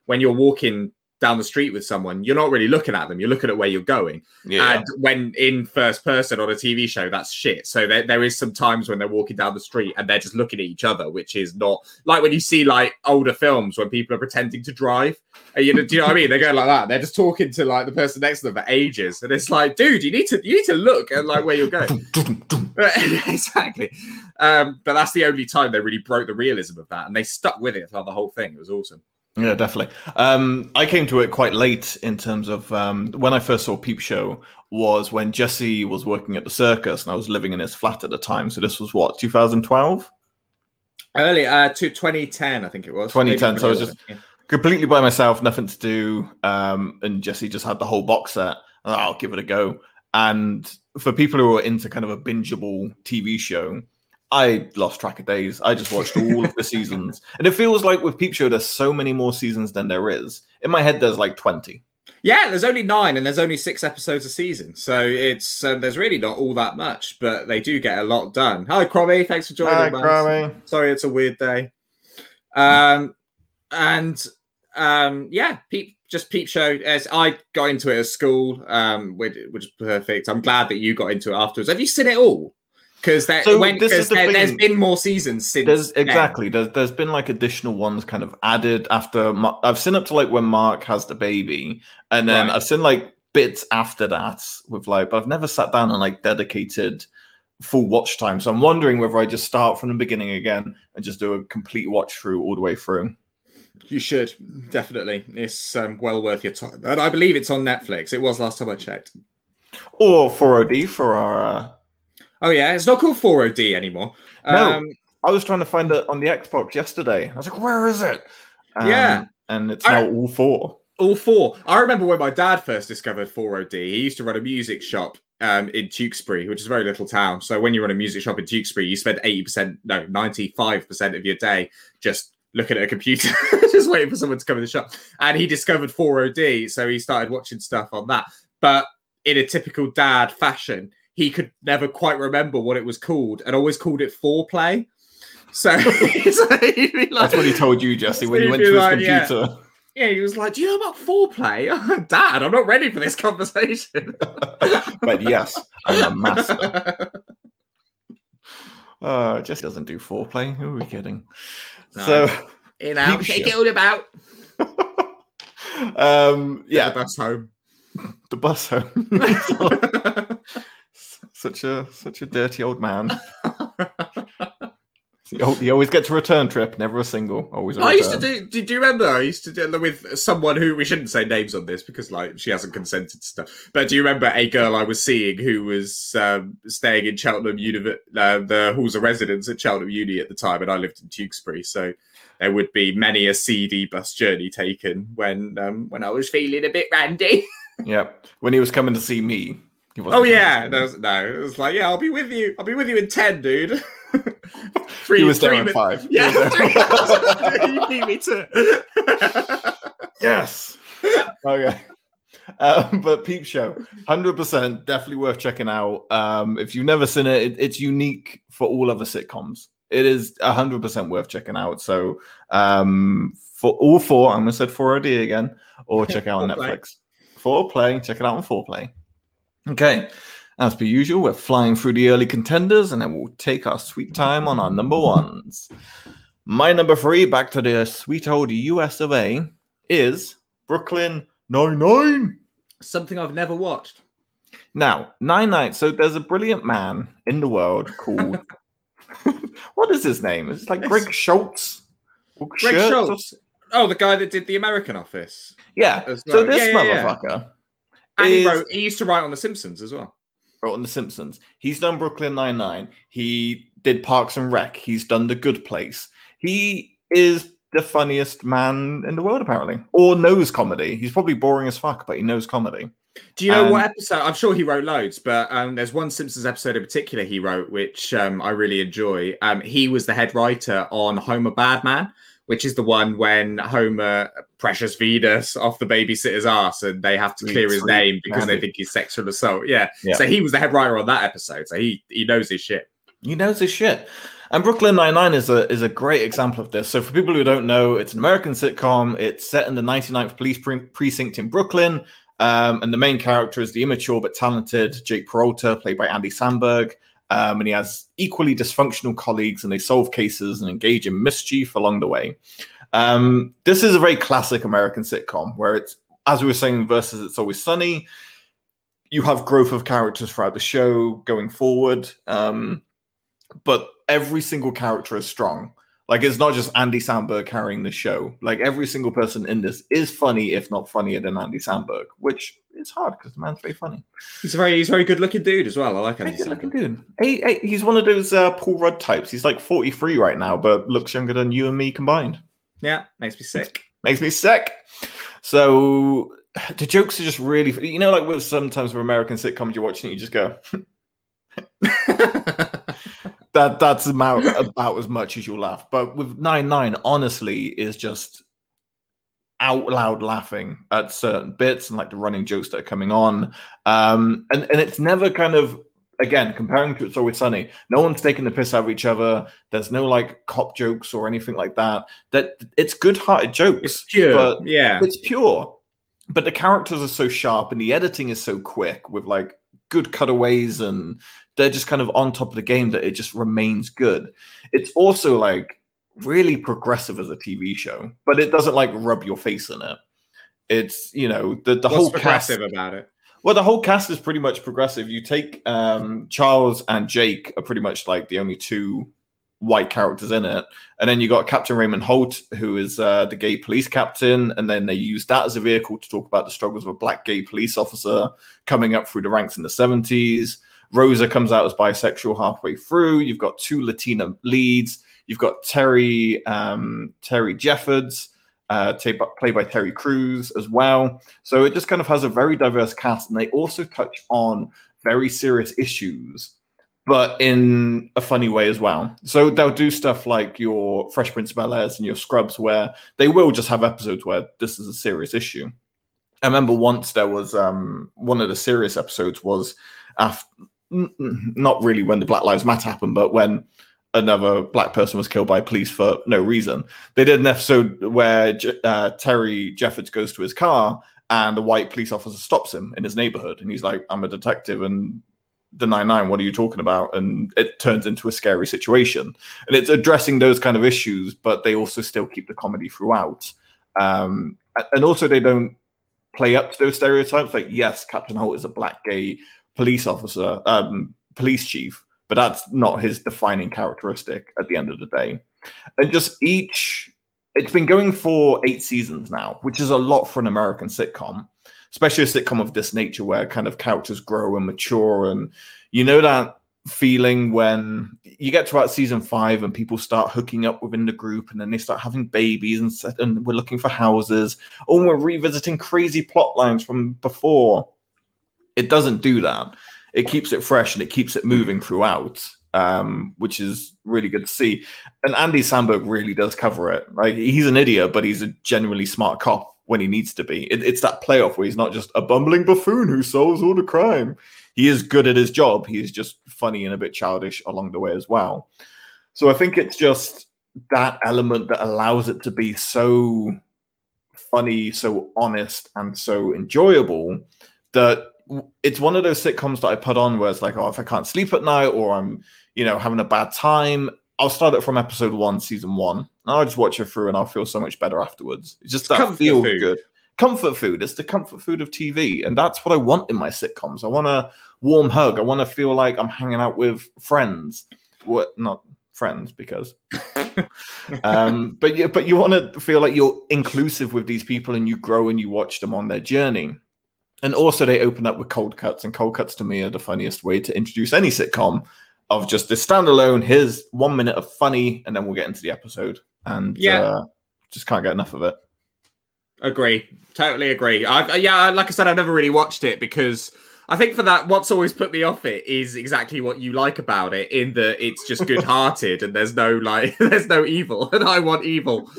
[SPEAKER 6] when you're walking down the street with someone, you're not really looking at them, you're looking at where you're going.
[SPEAKER 5] Yeah.
[SPEAKER 6] And when in first person on a TV show, that's shit. So there, there is some times when they're walking down the street and they're just looking at each other, which is not like when you see like older films when people are pretending to drive. And you know, do you know what I mean? They're going like that. They're just talking to like the person next to them for ages, and it's like, dude, you need to you need to look at like where you're going. exactly. Um, but that's the only time they really broke the realism of that, and they stuck with it throughout the whole thing. It was awesome.
[SPEAKER 5] Yeah, definitely. Um, I came to it quite late in terms of um, when I first saw Peep Show was when Jesse was working at the circus and I was living in his flat at the time. So this was what 2012,
[SPEAKER 6] Early uh, to 2010, I think it was.
[SPEAKER 5] 2010,
[SPEAKER 6] Maybe
[SPEAKER 5] so I was
[SPEAKER 6] just yeah.
[SPEAKER 5] completely by myself, nothing to do. Um, and Jesse just had the whole box set. And I'll give it a go. And for people who are into kind of a bingeable TV show, I lost track of days. I just watched all of the seasons, and it feels like with Peep Show, there's so many more seasons than there is. In my head, there's like 20.
[SPEAKER 6] Yeah, there's only nine, and there's only six episodes a season, so it's um, there's really not all that much, but they do get a lot done. Hi, Cromie, thanks for joining. Hi, man. Sorry, it's a weird day. Um, and um, yeah, peep, just peep show. As I got into it at school, um, which, which is perfect. I'm glad that you got into it afterwards. Have you seen it all? Because there,
[SPEAKER 5] So
[SPEAKER 6] when,
[SPEAKER 5] this is the
[SPEAKER 6] there, has been more seasons since.
[SPEAKER 5] There's
[SPEAKER 6] then.
[SPEAKER 5] exactly there's there's been like additional ones kind of added after I've seen up to like when Mark has the baby, and then
[SPEAKER 6] Right.
[SPEAKER 5] I've seen like bits after that with like, but I've never sat down and like dedicated full watch time. So I'm wondering whether I just start from the beginning again and just do a complete watch through all the way through.
[SPEAKER 6] You should definitely. It's um, well worth your time, and I believe it's on Netflix. It was last time I checked.
[SPEAKER 5] Or 4OD for our uh,
[SPEAKER 6] Oh yeah, it's not called 4OD anymore.
[SPEAKER 5] No.
[SPEAKER 6] Um,
[SPEAKER 5] I was trying to find it on the Xbox yesterday. I was like, where is it? Um,
[SPEAKER 6] Yeah.
[SPEAKER 5] and it's
[SPEAKER 6] I-
[SPEAKER 5] all four.
[SPEAKER 6] All four. I remember when my dad first discovered 4OD. He used to run a music shop um, in Tewkesbury, which is a very little town. So when you run a music shop in Tewkesbury, you spend 80%, no, 95% of your day just looking at a computer, just waiting for someone to come in the shop. And he discovered 4OD. So he started watching stuff on that. But in a typical dad fashion, he could never quite remember what it was called and always called it foreplay. So, so like,
[SPEAKER 5] That's what he told you, Jesse, when you went to his
[SPEAKER 6] like, yeah.
[SPEAKER 5] computer.
[SPEAKER 6] yeah, he was like, "Do you know about foreplay, Dad? I'm not ready for this conversation."
[SPEAKER 5] But yes, I'm a master. Uh, just doesn't do foreplay. Who are we kidding?
[SPEAKER 6] No.
[SPEAKER 5] So,
[SPEAKER 6] you know,
[SPEAKER 5] Peep
[SPEAKER 6] take it all about.
[SPEAKER 5] um, yeah,
[SPEAKER 6] the bus home.
[SPEAKER 5] the bus home. such a such a dirty old man. He always gets a return trip, never a single. Always. A
[SPEAKER 6] I used to do. Did you remember? I used to do with someone who we shouldn't say names on this because like she hasn't consented to stuff. But do you remember a girl I was seeing who was um, staying in Cheltenham Uni, uh, the halls of residence at Cheltenham Uni at the time, and I lived in Tewkesbury, so there would be many a CD bus journey taken when um, when I was feeling a bit randy.
[SPEAKER 5] Yep. When he was coming to see me.
[SPEAKER 6] Oh yeah, no,
[SPEAKER 5] me.
[SPEAKER 6] it was- no, it was like, yeah, I'll be with you. I'll be with you in ten, dude. three,
[SPEAKER 5] He was there
[SPEAKER 6] three
[SPEAKER 5] at
[SPEAKER 6] min-
[SPEAKER 5] five. He
[SPEAKER 6] Yeah,
[SPEAKER 5] was there.
[SPEAKER 6] you beat me to.
[SPEAKER 5] Yes. okay. Um, but Peep Show, hundred percent, definitely worth checking out. Um, if you've never seen it, it, it's unique for all other sitcoms. It is hundred percent worth checking out. So, um, for all four, I'm gonna say 4OD again, or check out on
[SPEAKER 6] Foreplay.
[SPEAKER 5] Netflix. Four play, check it out on 4Play. Okay. As per usual, we're flying through the early contenders, and then we'll take our sweet time on our number ones. My number three, back to the sweet old US of A, is Brooklyn Nine Nine.
[SPEAKER 6] Something I've never watched.
[SPEAKER 5] Now, Nine Nine. So there's a brilliant man in the world called. what is his name? It's like Greg Schultz.
[SPEAKER 6] Greg
[SPEAKER 5] Schurtz or
[SPEAKER 6] Schultz. Oh, the guy that did the American Office.
[SPEAKER 5] Yeah.
[SPEAKER 6] As
[SPEAKER 5] So this
[SPEAKER 6] Yeah, yeah, yeah.
[SPEAKER 5] motherfucker
[SPEAKER 6] And he wrote. He used to write on The Simpsons as well.
[SPEAKER 5] Wrote on The Simpsons. He's done Brooklyn Nine Nine. He did Parks and Rec. He's done The Good Place. He is the funniest man in the world, apparently, or knows comedy. He's probably boring as fuck, but he knows comedy.
[SPEAKER 6] Do you know
[SPEAKER 5] Um,
[SPEAKER 6] what episode? I'm sure he wrote loads, but um, there's one Simpsons episode in particular he wrote, which um, I really enjoy. Um, he was the head writer on Homer Badman, which is the one when Homer pressures Venus off the babysitter's ass and they have to
[SPEAKER 5] Sweet,
[SPEAKER 6] clear his
[SPEAKER 5] sweet
[SPEAKER 6] name because they think he's sexual assault. Yeah.
[SPEAKER 5] Yeah.
[SPEAKER 6] So he was the head writer on that episode. So he he knows his shit.
[SPEAKER 5] He knows his shit. And Brooklyn Nine Nine is a is a great example of this. So for people who don't know, it's an American sitcom. It's set in the 99th Police pre- Precinct in Brooklyn, um, and the main character is the immature but talented Jake Peralta, played by Andy Samberg. Um, and he has equally dysfunctional colleagues, and they solve cases and engage in mischief along the way. Um, this is a very classic American sitcom where it's, as we were saying, versus It's Always Sunny. You have growth of characters throughout the show going forward. Um, but every single character is strong. Like it's not just Andy Samberg carrying the show. Like every single person in this is funny, if not funnier than Andy Samberg, which is hard because the man's very funny.
[SPEAKER 6] He's a very he's a very good looking dude as well. I like him.
[SPEAKER 5] Good looking dude. Hey, hey, he's one of those uh, Paul Rudd types. He's like 43 right now, but looks younger than you and me combined.
[SPEAKER 6] Yeah, makes me sick.
[SPEAKER 5] Makes me sick. So the jokes are just really, you know, like with sometimes with American sitcoms, you're watching it, you just go, that that's about about as much as you'll laugh. But with nine nine, honestly, is just out loud laughing at certain bits and like the running jokes that are coming on. Um, and and it's never kind of again comparing to It's Always Sunny. No one's taking the piss out of each other. There's no like cop jokes or anything like that. That it's good-hearted jokes.
[SPEAKER 6] It's pure.
[SPEAKER 5] but
[SPEAKER 6] yeah.
[SPEAKER 5] it's pure but the characters are so sharp and the editing is so quick with like good cutaways and they're just kind of on top of the game that it just remains good it's also like really progressive as a tv show but it doesn't like rub your face in it it's you know the, the
[SPEAKER 6] What's
[SPEAKER 5] whole cast
[SPEAKER 6] about it?
[SPEAKER 5] well, the whole cast is pretty much progressive. You take um, Charles and Jake are pretty much like the only two white characters in it, and then you got Captain Raymond Holt, who is uh, the gay police captain, and then they use that as a vehicle to talk about the struggles of a black gay police officer coming up through the ranks in the seventies. Rosa comes out as bisexual halfway through. You've got two Latina leads. You've got Terry um, Terry Jeffords, uh, ta- played by Terry Crews as well. So it just kind of has a very diverse cast, and they also touch on very serious issues, but in a funny way as well. So they'll do stuff like your Fresh Prince of Bel Airs and your Scrubs, where they will just have episodes where this is a serious issue. I remember once there was um, one of the serious episodes was after, not really when the Black Lives Matter happened, but when another black person was killed by police for no reason. They did an episode where uh, Terry Jeffords goes to his car and a white police officer stops him in his neighborhood, and he's like, "I'm a detective," and the nine nine. What are you talking about? And it turns into a scary situation, and it's addressing those kind of issues, but they also still keep the comedy throughout. Um, and also, they don't play up to those stereotypes. Like, yes, Captain Holt is a black gay police officer, um, police chief, but that's not his defining characteristic at the end of the day. And just each, it's been going for eight seasons now, which is a lot for an American sitcom, especially a sitcom of this nature where kind of characters grow and mature. And you know that feeling when you get to about season five and people start hooking up within the group and then they start having babies and, and we're looking for houses or we're revisiting crazy plot lines from before. It doesn't do that it keeps it fresh and it keeps it moving throughout, um, which is really good to see. And Andy Samberg really does cover it. Like he's an idiot, but he's a genuinely smart cop when he needs to be. It, it's that playoff where he's not just a bumbling buffoon who solves all the crime. He is good at his job. He is just funny and a bit childish along the way as well. So I think it's just that element that allows it to be so funny, so honest, and so enjoyable that it's one of those sitcoms that I put on where it's like, oh, if I can't sleep at night or I'm, you know, having a bad time, I'll start it from episode one, season one, and I'll just watch it through, and I'll feel so much better afterwards. It's just that feel good. Comfort food. It's the comfort food of TV, and that's what I want in my sitcoms. I want a warm hug. I want to feel like I'm hanging out with friends. What? Not friends because um but you but you want to feel like you're inclusive with these people and you grow and you watch them on their journey and also, they open up with cold cuts, and cold cuts to me are the funniest way to introduce any sitcom. Of just this standalone, here's one minute of funny, and then we'll get into the episode. And yeah, uh, just can't get enough of it.
[SPEAKER 6] Agree, totally agree. I, yeah, like I said, I've never really watched it because I think for that, what's always put me off it is exactly what you like about it, in that it's just good-hearted and there's no like, there's no evil, and I want evil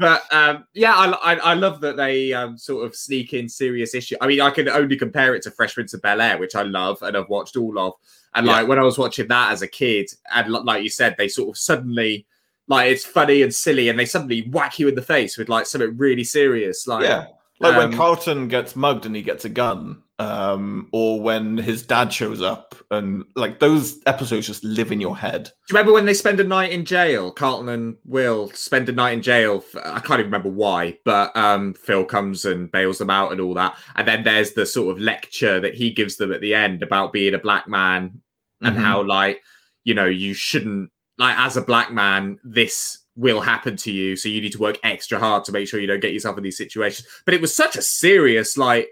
[SPEAKER 6] but um, yeah, I, I, I, love that they um, sort of sneak in serious issue. I mean, I can only compare it to Fresh Prince of Bel Air, which I love and I've watched all of. And yeah. like when I was watching that as a kid, and like you said, they sort of suddenly like it's funny and silly, and they suddenly whack you in the face with like something really serious. Like
[SPEAKER 5] yeah, like um, when Carlton gets mugged and he gets a gun, um, or when his dad shows up, and like those episodes just live in your head. Do
[SPEAKER 6] you remember when they spend a night in jail? Carlton and Will spend a night in jail. For, I can't even remember why, but um, Phil comes and bails them out and all that. And then there's the sort of lecture that he gives them at the end about being a black man and mm-hmm. how, like, you know, you shouldn't like as a black man, this will happen to you. So you need to work extra hard to make sure you don't get yourself in these situations. But it was such a serious, like,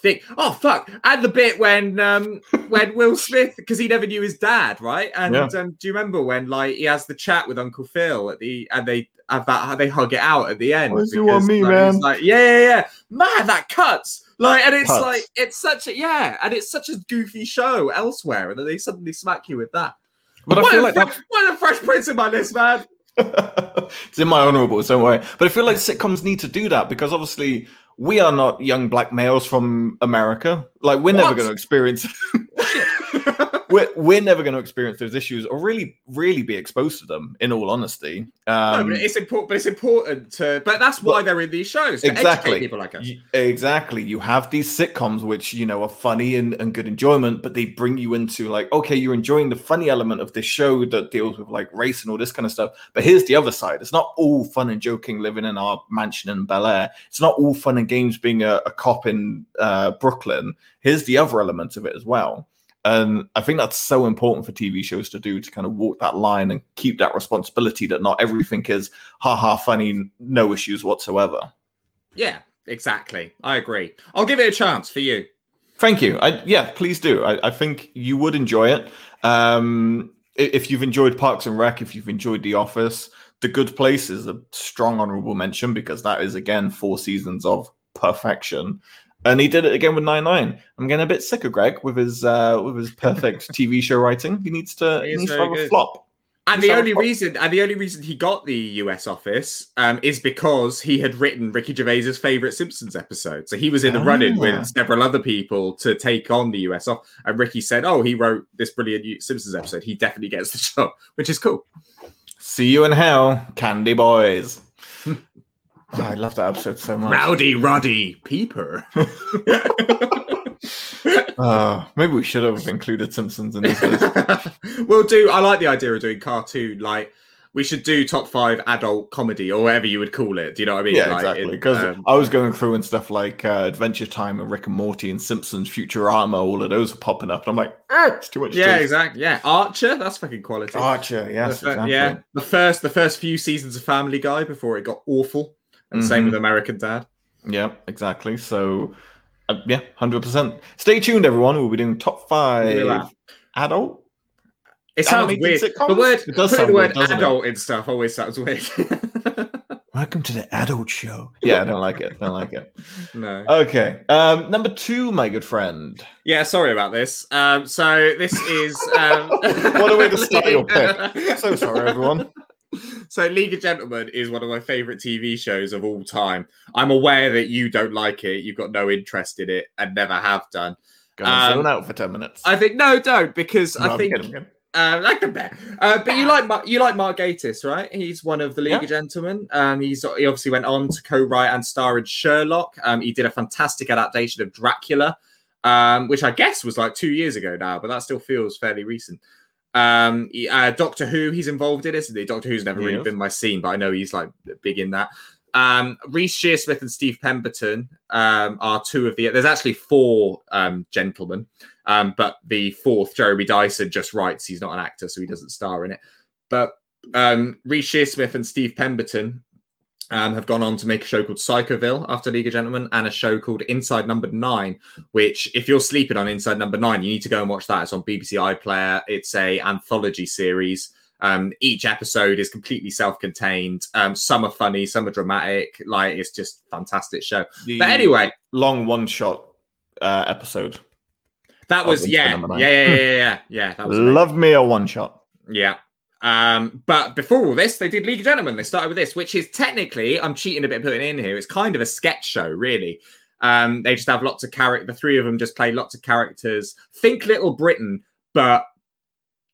[SPEAKER 6] thing. Oh fuck! And the bit when um when Will Smith because he never knew his dad, right? And yeah. um, do you remember when like he has the chat with Uncle Phil at the and they have that they hug it out at the end?
[SPEAKER 5] What you want me,
[SPEAKER 6] like,
[SPEAKER 5] man?
[SPEAKER 6] Like yeah, yeah, yeah, man, that cuts. Like, and it's cuts. like it's such a yeah, and it's such a goofy show elsewhere, and then they suddenly smack you with that. But I feel like that... why the Fresh Prince in my list, man?
[SPEAKER 5] It's in my honorables, don't worry. But I feel like sitcoms need to do that because obviously we are not young black males from America. Like we're what? never going to experience. We're, we're never going to experience those issues or really really be exposed to them in all honesty.
[SPEAKER 6] Um, no, it's important but it's important to but that's why but, they're in these shows exactly. people like us.
[SPEAKER 5] You, exactly. You have these sitcoms which you know are funny and, and good enjoyment but they bring you into like okay you're enjoying the funny element of this show that deals with like race and all this kind of stuff but here's the other side. It's not all fun and joking living in our mansion in bel air. It's not all fun and games being a, a cop in uh, brooklyn. Here's the other element of it as well and I think that's so important for TV shows to do to kind of walk that line and keep that responsibility that not everything is ha ha funny, no issues whatsoever.
[SPEAKER 6] Yeah, exactly. I agree. I'll give it a chance for you.
[SPEAKER 5] Thank you. I, yeah, please do. I, I think you would enjoy it. Um, if you've enjoyed Parks and Rec, if you've enjoyed The Office, The Good Place is a strong honorable mention because that is again four seasons of perfection. And he did it again with Nine Nine. I'm getting a bit sick of Greg with his uh, with his perfect TV show writing. He needs to
[SPEAKER 6] He
[SPEAKER 5] he needs to have a flop.
[SPEAKER 6] And the only reason, and the only reason he got the US office um, is because he had written Ricky Gervais's favorite Simpsons episode. So he was in the run-in
[SPEAKER 5] Ah.
[SPEAKER 6] with several other people to take on the US off. And Ricky said, "Oh, he wrote this brilliant Simpsons episode. He definitely gets the job," which is cool.
[SPEAKER 5] See you in hell, Candy Boys. Oh, I love that episode so much.
[SPEAKER 6] Rowdy Roddy Peeper.
[SPEAKER 5] Uh, maybe we should have included Simpsons in this list.
[SPEAKER 6] we'll do. I like the idea of doing cartoon. Like we should do top five adult comedy or whatever you would call it. Do you know what I mean?
[SPEAKER 5] Yeah,
[SPEAKER 6] Like,
[SPEAKER 5] exactly. Because
[SPEAKER 6] um,
[SPEAKER 5] I was going through and stuff like uh, Adventure Time and Rick and Morty and Simpsons, Futurama, all of those were popping up. And I'm like, eh, it's too much.
[SPEAKER 6] yeah,
[SPEAKER 5] choice.
[SPEAKER 6] exactly. Yeah, Archer. That's fucking quality.
[SPEAKER 5] Archer,
[SPEAKER 6] The
[SPEAKER 5] yes,
[SPEAKER 6] fir-
[SPEAKER 5] exactly.
[SPEAKER 6] Yeah, the first the first few seasons of Family Guy before it got awful, and same
[SPEAKER 5] Mhm.
[SPEAKER 6] with American Dad.
[SPEAKER 5] Yeah, exactly. So, uh, yeah, hundred percent. Stay tuned, everyone. We'll be doing top five adult.
[SPEAKER 6] It sounds weird.
[SPEAKER 5] sitcoms?
[SPEAKER 6] The word
[SPEAKER 5] It does sound
[SPEAKER 6] the word
[SPEAKER 5] it?
[SPEAKER 6] adult in stuff always sounds weird.
[SPEAKER 5] Welcome to the adult show. Yeah, I don't like it. I don't like it.
[SPEAKER 6] no.
[SPEAKER 5] Okay. Um, number two, my good friend.
[SPEAKER 6] Yeah, sorry about this. Um, so this is um,
[SPEAKER 5] What a way to start your pick. So sorry, everyone.
[SPEAKER 6] So League of Gentlemen is one of my favorite TV shows of all time. I'm aware that you don't like it. You've got no interest in it and never have done.
[SPEAKER 5] Go and
[SPEAKER 6] Um,
[SPEAKER 5] out for ten minutes.
[SPEAKER 6] I think no, don't because
[SPEAKER 5] No,
[SPEAKER 6] I
[SPEAKER 5] I'm
[SPEAKER 6] think
[SPEAKER 5] I'm.
[SPEAKER 6] Uh, like the bear. Uh, but you like Mar- you like Mark Gatiss, right? He's one of the League
[SPEAKER 5] Yeah.
[SPEAKER 6] of Gentlemen. Um, he's he obviously went on to co-write and star in Sherlock. Um, he did a fantastic adaptation of Dracula, um, which I guess was like two years ago now, but that still feels fairly recent. Um, uh, Doctor Who, he's involved in, he? Doctor Who's never really been my scene, but I know he's like big in that. Um, Reece Shearsmith and Steve Pemberton um, are two of the. There's actually four um, gentlemen, um, but the fourth, Jeremy Dyson, just writes. He's not an actor, so he doesn't star in it. But um, Reece Shearsmith and Steve Pemberton um, have gone on to make a show called Psychoville after League of Gentlemen and a show called Inside Number Nine, which, if you're sleeping on Inside Number Nine, you need to go and watch that. It's on BBC iPlayer. It's a anthology series. Um, each episode is completely self-contained. Um, some are funny, some are dramatic. Like it's just fantastic show.
[SPEAKER 5] The
[SPEAKER 6] But anyway,
[SPEAKER 5] long one shot uh, episode.
[SPEAKER 6] that was yeah, yeah, yeah, yeah, yeah, yeah. That was.
[SPEAKER 5] Love me a one shot.
[SPEAKER 6] Yeah. Um, but before all this, they did League of Gentlemen. They started with this, which is technically, I'm cheating a bit putting in here. It's kind of a sketch show, really. Um, they just have lots of character. The three of them just play lots of characters. Think Little Britain, but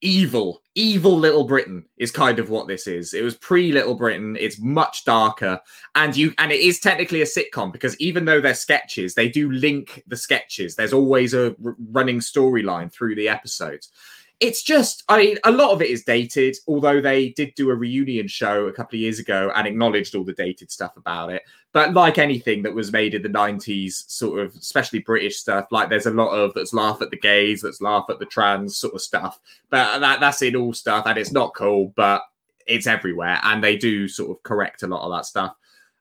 [SPEAKER 6] evil, evil Little Britain is kind of what this is. It was pre Little Britain. It's much darker, and you and it is technically a sitcom because even though they're sketches, they do link the sketches. There's always a r- running storyline through the episodes. It's just, I mean, a lot of it is dated, although they did do a reunion show a couple of years ago and acknowledged all the dated stuff about it. But like anything that was made in the 90s, sort of, especially British stuff, like there's a lot of that's laugh at the gays, that's laugh at the trans sort of stuff. But that, that's in all stuff, and it's not cool, but it's everywhere. And they do sort of correct a lot of that stuff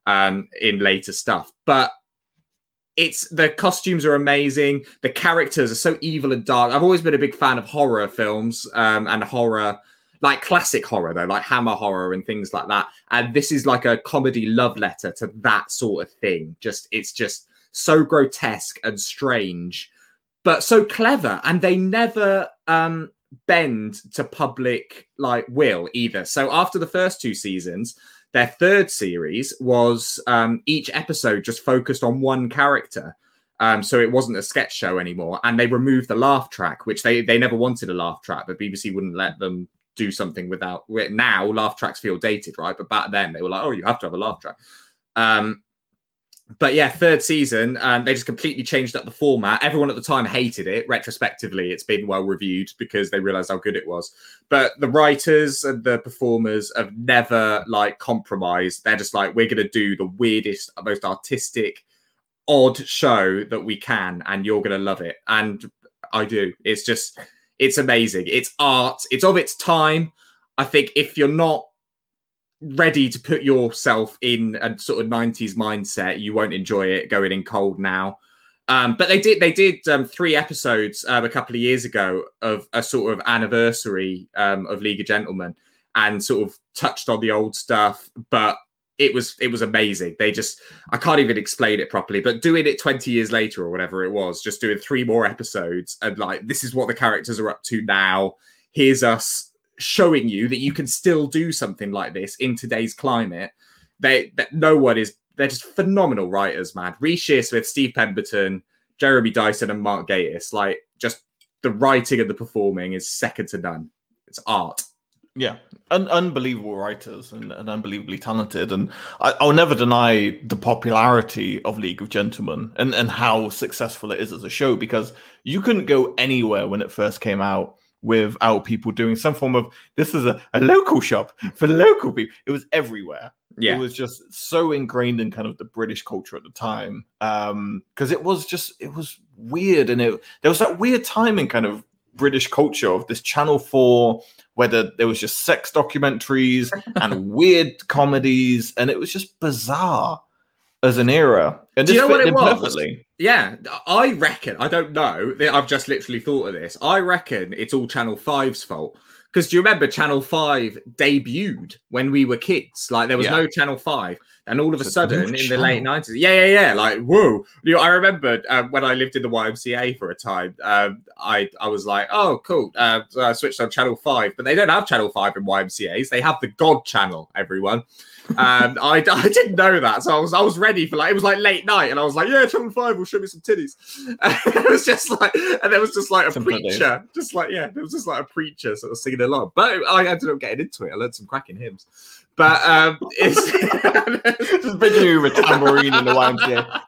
[SPEAKER 6] um, in later stuff. But it's the costumes are amazing. The characters are so evil and dark. I've always been a big fan of horror films um, and horror, like classic horror though, like Hammer horror and things like that. And this is like a comedy love letter to that sort of thing. Just it's just so grotesque and strange, but so clever. And they never um, bend to public like will either. So after the first two seasons, their third series was um, each episode just focused on one character. Um, so it wasn't a sketch show anymore, and they removed the laugh track, which they they never wanted a laugh track, but BBC wouldn't let them do something without. it. Now laugh tracks feel dated, right? But back then they were like, oh, you have to have a laugh track. Um, but yeah, third season, um, they just completely changed up the format. Everyone at the time hated it. Retrospectively, it's been well reviewed because they realized how good it was. But the writers and the performers have never like compromised. They're just like, we're going to do the weirdest, most artistic, odd show that we can, and you're going to love it. And I do. It's just, it's amazing. It's art. It's of its time. I think if you're not ready to put yourself in a sort of 90s mindset, you won't enjoy it going in cold now. Um, but they did they did um, three episodes um, a couple of years ago of a sort of anniversary um, of League of Gentlemen and sort of touched on the old stuff, but it was it was amazing. They just I can't even explain it properly, but doing it 20 years later or whatever it was, just doing three more episodes and like this is what the characters are up to now. Here's us showing you that you can still do something like this in today's climate. They that no one is they're just phenomenal writers, man. Reece Shearsmith, Steve Pemberton, Jeremy Dyson, and Mark Gatiss. Like just the writing and the performing is second to none. It's art.
[SPEAKER 5] Yeah, Un- unbelievable writers and, and unbelievably talented. And I, I'll never deny the popularity of League of Gentlemen and, and how successful it is as a show because you couldn't go anywhere when it first came out without people doing some form of this is a, a local shop for local people. It was everywhere.
[SPEAKER 6] Yeah.
[SPEAKER 5] It was just so ingrained in kind of the British culture at the time. Um, because it was just it was weird and it there was that weird time in kind of British culture of this Channel 4 whether there was just sex documentaries and weird comedies, and it was just bizarre as an era. And
[SPEAKER 6] Do you know what it was?
[SPEAKER 5] perfectly.
[SPEAKER 6] Yeah, I reckon. I don't know. I've just literally thought of this. I reckon it's all Channel 5's fault. Because do you remember Channel 5 debuted when we were kids? Like there was
[SPEAKER 5] Yeah.
[SPEAKER 6] no Channel 5. And all of a sudden in the late 90s, yeah, yeah, yeah. Like, whoa. You know, I remember um, when I lived in the YMCA for a time, um, I, I was like, oh, cool. Uh, so I switched on Channel 5. But they don't have Channel 5 in YMCAs. They have the God channel, everyone. And I, I didn't know that. So I was I was ready for like, it was like late night. And I was like, yeah, Channel 5 will show me some titties. And it was just like, and there was just like a
[SPEAKER 5] Simple days.
[SPEAKER 6] preacher, just like, yeah, there was just like a preacher sort of singing along. But I ended up getting into it. I learned some cracking hymns. But um, it's.
[SPEAKER 5] Just picture you with a tambourine in the YMCA.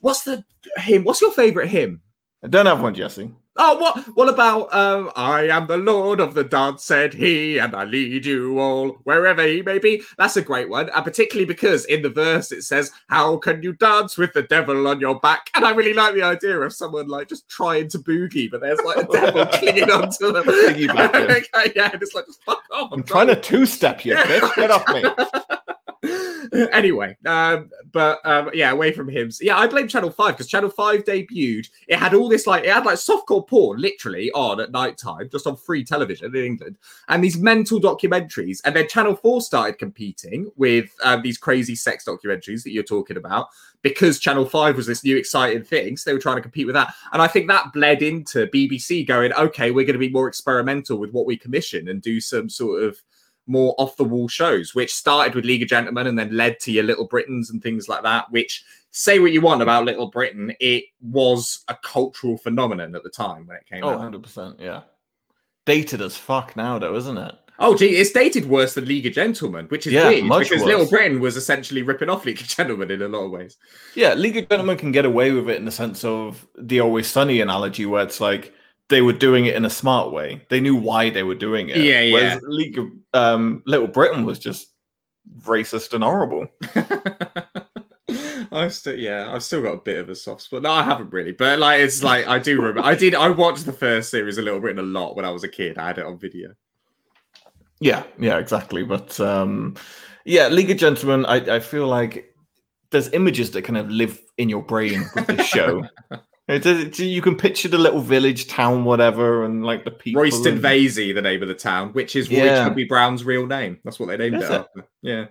[SPEAKER 6] What's the hymn? What's your favorite hymn?
[SPEAKER 5] I don't have one, Jesse.
[SPEAKER 6] Oh, what? What about um, "I am the Lord of the dance," said he, and I lead you all wherever he may be. That's a great one, and particularly because in the verse it says, "How can you dance with the devil on your back?" And I really like the idea of someone like just trying to boogie, but there's like a devil clinging onto them. Yeah, and it's like fuck off.
[SPEAKER 5] I'm trying to two step you, bitch. Get off me.
[SPEAKER 6] anyway, um, but um, yeah, away from him. Yeah, I blame Channel Five because Channel Five debuted. It had all this like it had like softcore porn literally on at night time, just on free television in England, and these mental documentaries. And then Channel Four started competing with um, these crazy sex documentaries that you're talking about because Channel Five was this new exciting thing. So they were trying to compete with that, and I think that bled into BBC going, okay, we're going to be more experimental with what we commission and do some sort of more off the wall shows, which started with League of Gentlemen and then led to your Little Britons and things like that. Which say what you want about Little Britain, it was a cultural phenomenon at the time when it came
[SPEAKER 5] Oh,
[SPEAKER 6] out.
[SPEAKER 5] 100%. Yeah. Dated as fuck now, though, isn't it?
[SPEAKER 6] Oh, gee, it's dated worse than League of Gentlemen, which is
[SPEAKER 5] Yeah,
[SPEAKER 6] weird
[SPEAKER 5] much
[SPEAKER 6] because
[SPEAKER 5] worse.
[SPEAKER 6] Little Britain was essentially ripping off League of Gentlemen in a lot of ways.
[SPEAKER 5] Yeah, League of Gentlemen can get away with it in the sense of the Always Sunny analogy, where it's like they were doing it in a smart way. They knew why they were doing it.
[SPEAKER 6] Yeah,
[SPEAKER 5] Whereas League of um, Little Britain was just racist and horrible.
[SPEAKER 6] I've still, yeah, I've still got a bit of a soft spot. No, I haven't really, but like, it's like I do remember. I did. I watched the first series of Little Britain a lot when I was a kid. I had it on video.
[SPEAKER 5] Yeah, yeah, exactly. But um, yeah, League of Gentlemen, I, I feel like there's images that kind of live in your brain with this show. It, it, you can picture the little village, town, whatever, and like the people.
[SPEAKER 6] Royston
[SPEAKER 5] and-
[SPEAKER 6] Vasey, the name of the town, which is Roy
[SPEAKER 5] Yeah.
[SPEAKER 6] Chubby Brown's real name. That's what they named it
[SPEAKER 5] it?
[SPEAKER 6] after. Yeah,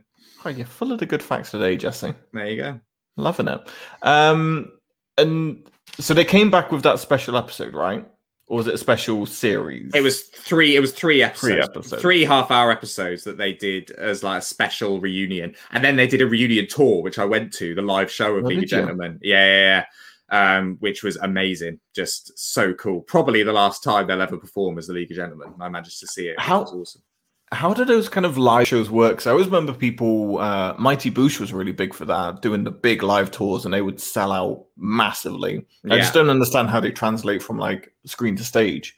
[SPEAKER 5] Oh, you're full of the good facts today, Jesse.
[SPEAKER 6] there you go.
[SPEAKER 5] Loving it. Um, and so they came back with that special episode, right? Or was it a special series?
[SPEAKER 6] It was three. It was three episodes.
[SPEAKER 5] Three episodes.
[SPEAKER 6] Three half-hour episodes that they did as like a special reunion, and then they did a reunion tour, which I went to the live show of
[SPEAKER 5] Oh,
[SPEAKER 6] League of
[SPEAKER 5] did?
[SPEAKER 6] Gentlemen. Yeah, yeah, yeah. Um, which was amazing, just so cool. Probably the last time they'll ever perform as the League of Gentlemen. I managed to see it.
[SPEAKER 5] How-
[SPEAKER 6] was awesome.
[SPEAKER 5] How do those kind of live shows work? So I always remember people, uh, Mighty Boosh was really big for that, doing the big live tours, and they would sell out massively. I just don't understand how they translate from like screen to stage.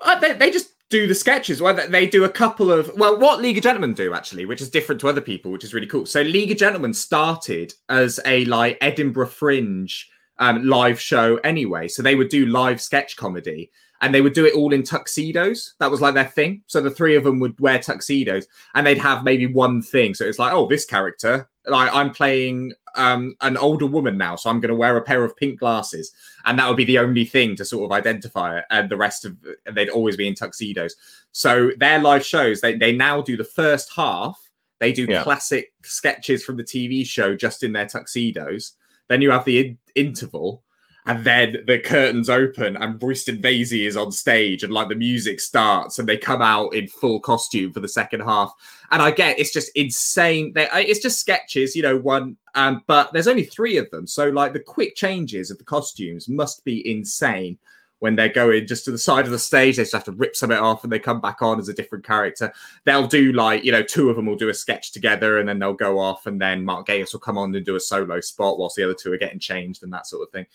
[SPEAKER 6] Uh, they, they just do the sketches. Well, they do a couple of well, what League of Gentlemen do actually, which is different to other people, which is really cool. So League of Gentlemen started as a like Edinburgh Fringe um, live show anyway. So they would do live sketch comedy. And they would do it all in tuxedos. That was like their thing. So the three of them would wear tuxedos, and they'd have maybe one thing. So it's like, oh, this character, like I'm playing um, an older woman now, so I'm going to wear a pair of pink glasses, and that would be the only thing to sort of identify it. And the rest of they'd always be in tuxedos. So their live shows, they they now do the first half. They do
[SPEAKER 5] Yeah.
[SPEAKER 6] classic sketches from the TV show just in their tuxedos. Then you have the in- interval, and then the curtains open and Royston Vasey is on stage and like the music starts and they come out in full costume for the second half. And I get it's just insane. They, it's just sketches, you know, one, um, but there's only three of them. So like the quick changes of the costumes must be insane when they're going just to the side of the stage. They just have to rip something off and they come back on as a different character. They'll do like, you know, two of them will do a sketch together and then they'll go off and then Mark Gatiss will come on and do a solo spot whilst the other two are getting changed and that sort of thing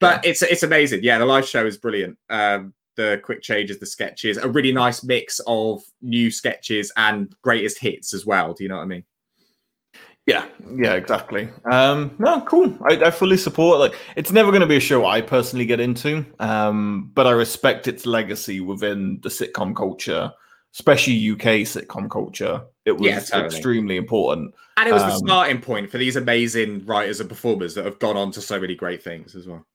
[SPEAKER 6] but it's it's amazing. Yeah, the live show is brilliant. Um, the quick changes, the sketches, a really nice mix of new sketches and greatest hits as well. Do you know what I mean?
[SPEAKER 5] Yeah, yeah, exactly. Um, no, cool. I, I fully support. Like, it's never going to be a show I personally get into, um, but I respect its legacy within the sitcom culture, especially UK sitcom culture. It was
[SPEAKER 6] Yeah, totally.
[SPEAKER 5] extremely important.
[SPEAKER 6] And it was the
[SPEAKER 5] Um,
[SPEAKER 6] starting point for these amazing writers and performers that have gone on to so many great things as well.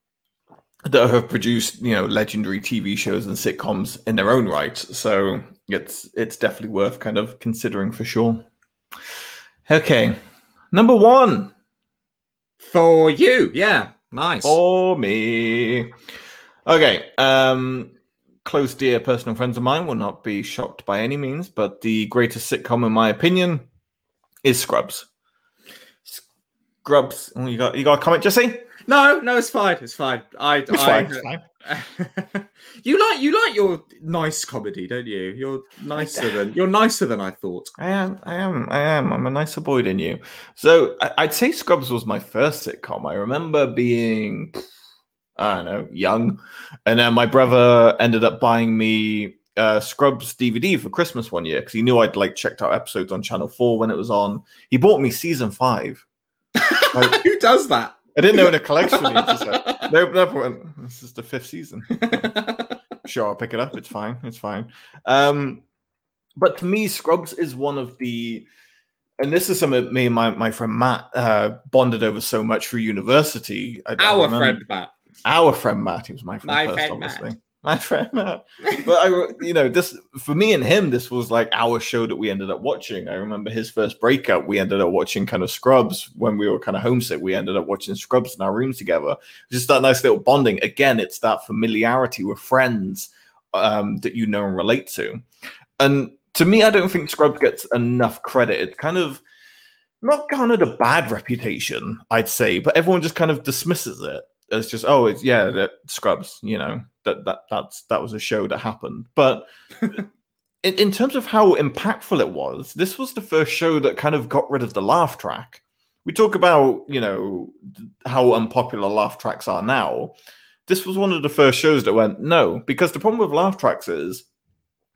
[SPEAKER 5] that have produced you know legendary TV shows and sitcoms in their own right. So it's it's definitely worth kind of considering for sure. Okay, number one
[SPEAKER 6] For you, yeah, nice.
[SPEAKER 5] for me. Okay, um, close dear personal friends of mine will not be shocked by any means, but the greatest sitcom in my opinion is Scrubs. Scrubs. Oh, you got you got a comment, Jesse?
[SPEAKER 6] No, no, it's fine. It's fine. I,
[SPEAKER 5] It's
[SPEAKER 6] I,
[SPEAKER 5] fine. It's fine.
[SPEAKER 6] you like you like your nice comedy, don't you? You're nicer than you're nicer than I thought.
[SPEAKER 5] I am, I am, I am. I'm a nicer boy than you. So I, I'd say Scrubs was my first sitcom. I remember being, I don't know, young, and then my brother ended up buying me uh, Scrubs DVD for Christmas one year because he knew I'd like checked out episodes on Channel Four when it was on. He bought me season five. Like,
[SPEAKER 6] Who does that?
[SPEAKER 5] I didn't know in a collection. No, no, this is the fifth season sure I'll pick it up. It's fine. It's fine. Um, but to me, Scrubs is one of the, and this is something me and my, my friend Matt uh, bonded over so much through university. I, I
[SPEAKER 6] Our
[SPEAKER 5] remember-
[SPEAKER 6] friend Matt.
[SPEAKER 5] our friend Matt. He was my friend
[SPEAKER 6] My
[SPEAKER 5] first,
[SPEAKER 6] friend
[SPEAKER 5] obviously. My friend Matt. But I, you know, this for me and him, this was like our show that we ended up watching. I remember his first breakup. We ended up watching kind of Scrubs when we were kind of homesick. We ended up watching Scrubs in our room together. Just that nice little bonding. Again, it's that familiarity with friends um, that you know and relate to. And to me, I don't think Scrubs gets enough credit. It kind of not garnered a bad reputation, I'd say, but everyone just kind of dismisses it as just oh, it's yeah, that Scrubs. You know that that that's that was a show that happened. But in, in terms of how impactful it was, this was the first show that kind of got rid of the laugh track. We talk about you know how unpopular laugh tracks are now. This was one of the first shows that went no, because the problem with laugh tracks is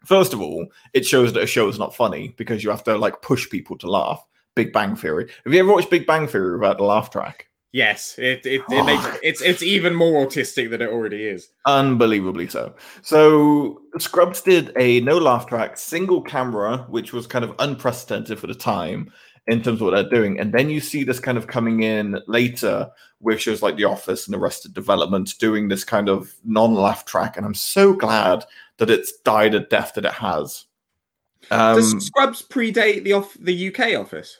[SPEAKER 5] First of all, it shows that a show is not funny because you have to like push people to laugh. Big Bang Theory. Have you ever watched Big Bang Theory without the laugh track?
[SPEAKER 6] Yes, it it, it makes it's it's even more autistic than it already is.
[SPEAKER 5] Unbelievably so. So Scrubs did a no laugh track, single camera, which was kind of unprecedented for the time in terms of what they're doing. And then you see this kind of coming in later with shows like The Office and Arrested Development doing this kind of non-laugh track. And I'm so glad that it's died a death that it has. Um,
[SPEAKER 6] Does Scrubs predate the off the UK office?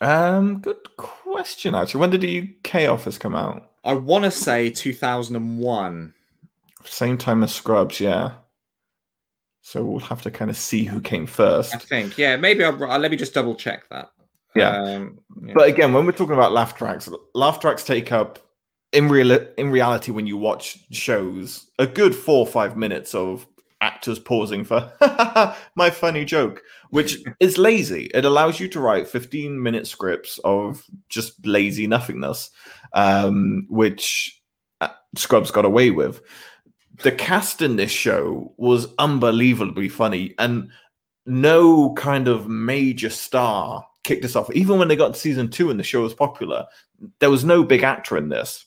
[SPEAKER 5] Um, good question. Actually, when did the UK Office come out?
[SPEAKER 6] I want to say 2001.
[SPEAKER 5] Same time as Scrubs, yeah. So we'll have to kind of see who came first.
[SPEAKER 6] I think. Yeah, maybe I'll, uh, let me just double check that.
[SPEAKER 5] Yeah.
[SPEAKER 6] Um, yeah.
[SPEAKER 5] But again, when we're talking about laugh tracks, laugh tracks take up in real in reality when you watch shows a good four or five minutes of actors pausing for my funny joke, which is lazy. It allows you to write 15 minute scripts of just lazy nothingness, um, which uh, Scrubs got away with. The cast in this show was unbelievably funny, and no kind of major star kicked us off. Even when they got to season two and the show was popular, there was no big actor in this.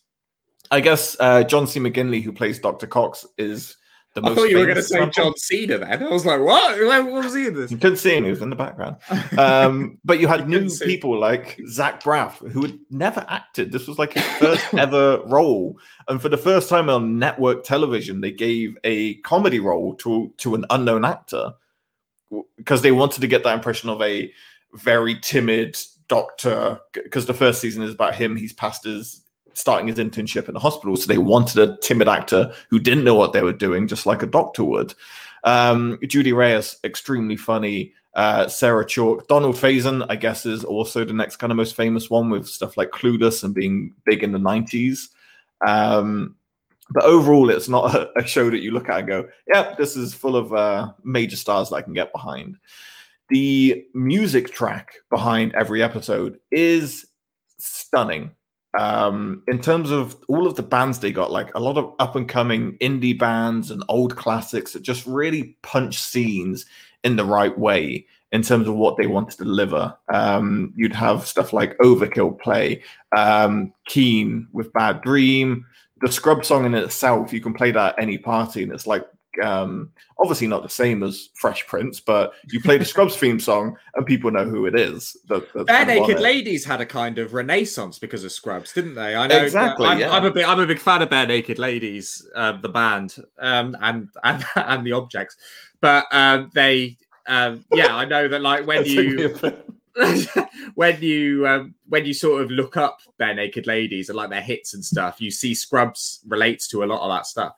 [SPEAKER 5] I guess uh, John C. McGinley, who plays Dr. Cox, is
[SPEAKER 6] I thought you were going to say
[SPEAKER 5] example.
[SPEAKER 6] John Cena then. I was like, what? What was he in this?
[SPEAKER 5] You couldn't see him; he was in the background. Um, but you had
[SPEAKER 6] You
[SPEAKER 5] new people like Zach Braff, who had never acted. This was like his first ever role, and for the first time on network television, they gave a comedy role to to an unknown actor because they wanted to get that impression of a very timid doctor. Because the first season is about him; he's past his starting his internship in the hospital, so they wanted a timid actor who didn't know what they were doing, just like a doctor would. Um, Judy Reyes, extremely funny. Uh, Sarah Chalke, Donald Faison, I guess, is also the next kind of most famous one with stuff like Clueless and being big in the 90s. Um, but overall, it's not a, a show that you look at and go, yep, this is full of uh, major stars that I can get behind. The music track behind every episode is stunning. Um, in terms of all of the bands they got, like a lot of up and coming indie bands and old classics that just really punch scenes in the right way in terms of what they want to deliver. Um, you'd have stuff like Overkill play, um, Keane with Bad Dream, the Scrub song in itself. You can play that at any party, and it's like um, obviously not the same as Fresh Prince, but you play the Scrubs theme song, and people know who it is. That,
[SPEAKER 6] Bare
[SPEAKER 5] kind of on
[SPEAKER 6] Naked. Ladies had a kind of renaissance because of Scrubs, didn't they? I know
[SPEAKER 5] Exactly,
[SPEAKER 6] I'm,
[SPEAKER 5] yeah.
[SPEAKER 6] I'm a big, I'm a big fan of Barenaked Ladies, uh, the band, um, and and and the objects. But um, they, um, yeah, I know that like when
[SPEAKER 5] That took me a
[SPEAKER 6] you when you um, when you sort of look up Barenaked Ladies and like their hits and stuff, you see Scrubs relates to a lot of that stuff.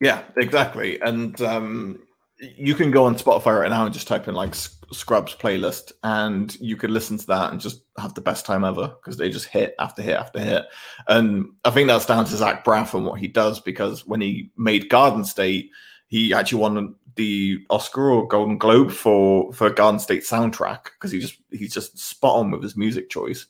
[SPEAKER 5] Yeah, exactly. And um, you can go on Spotify right now and just type in like Scrubs playlist, and you could listen to that and just have the best time ever because they just hit after hit after hit. And I think that's down to Zach Braff and what he does because when he made Garden State, he actually won the Oscar or Golden Globe for for Garden State soundtrack because he just he's just spot on with his music choice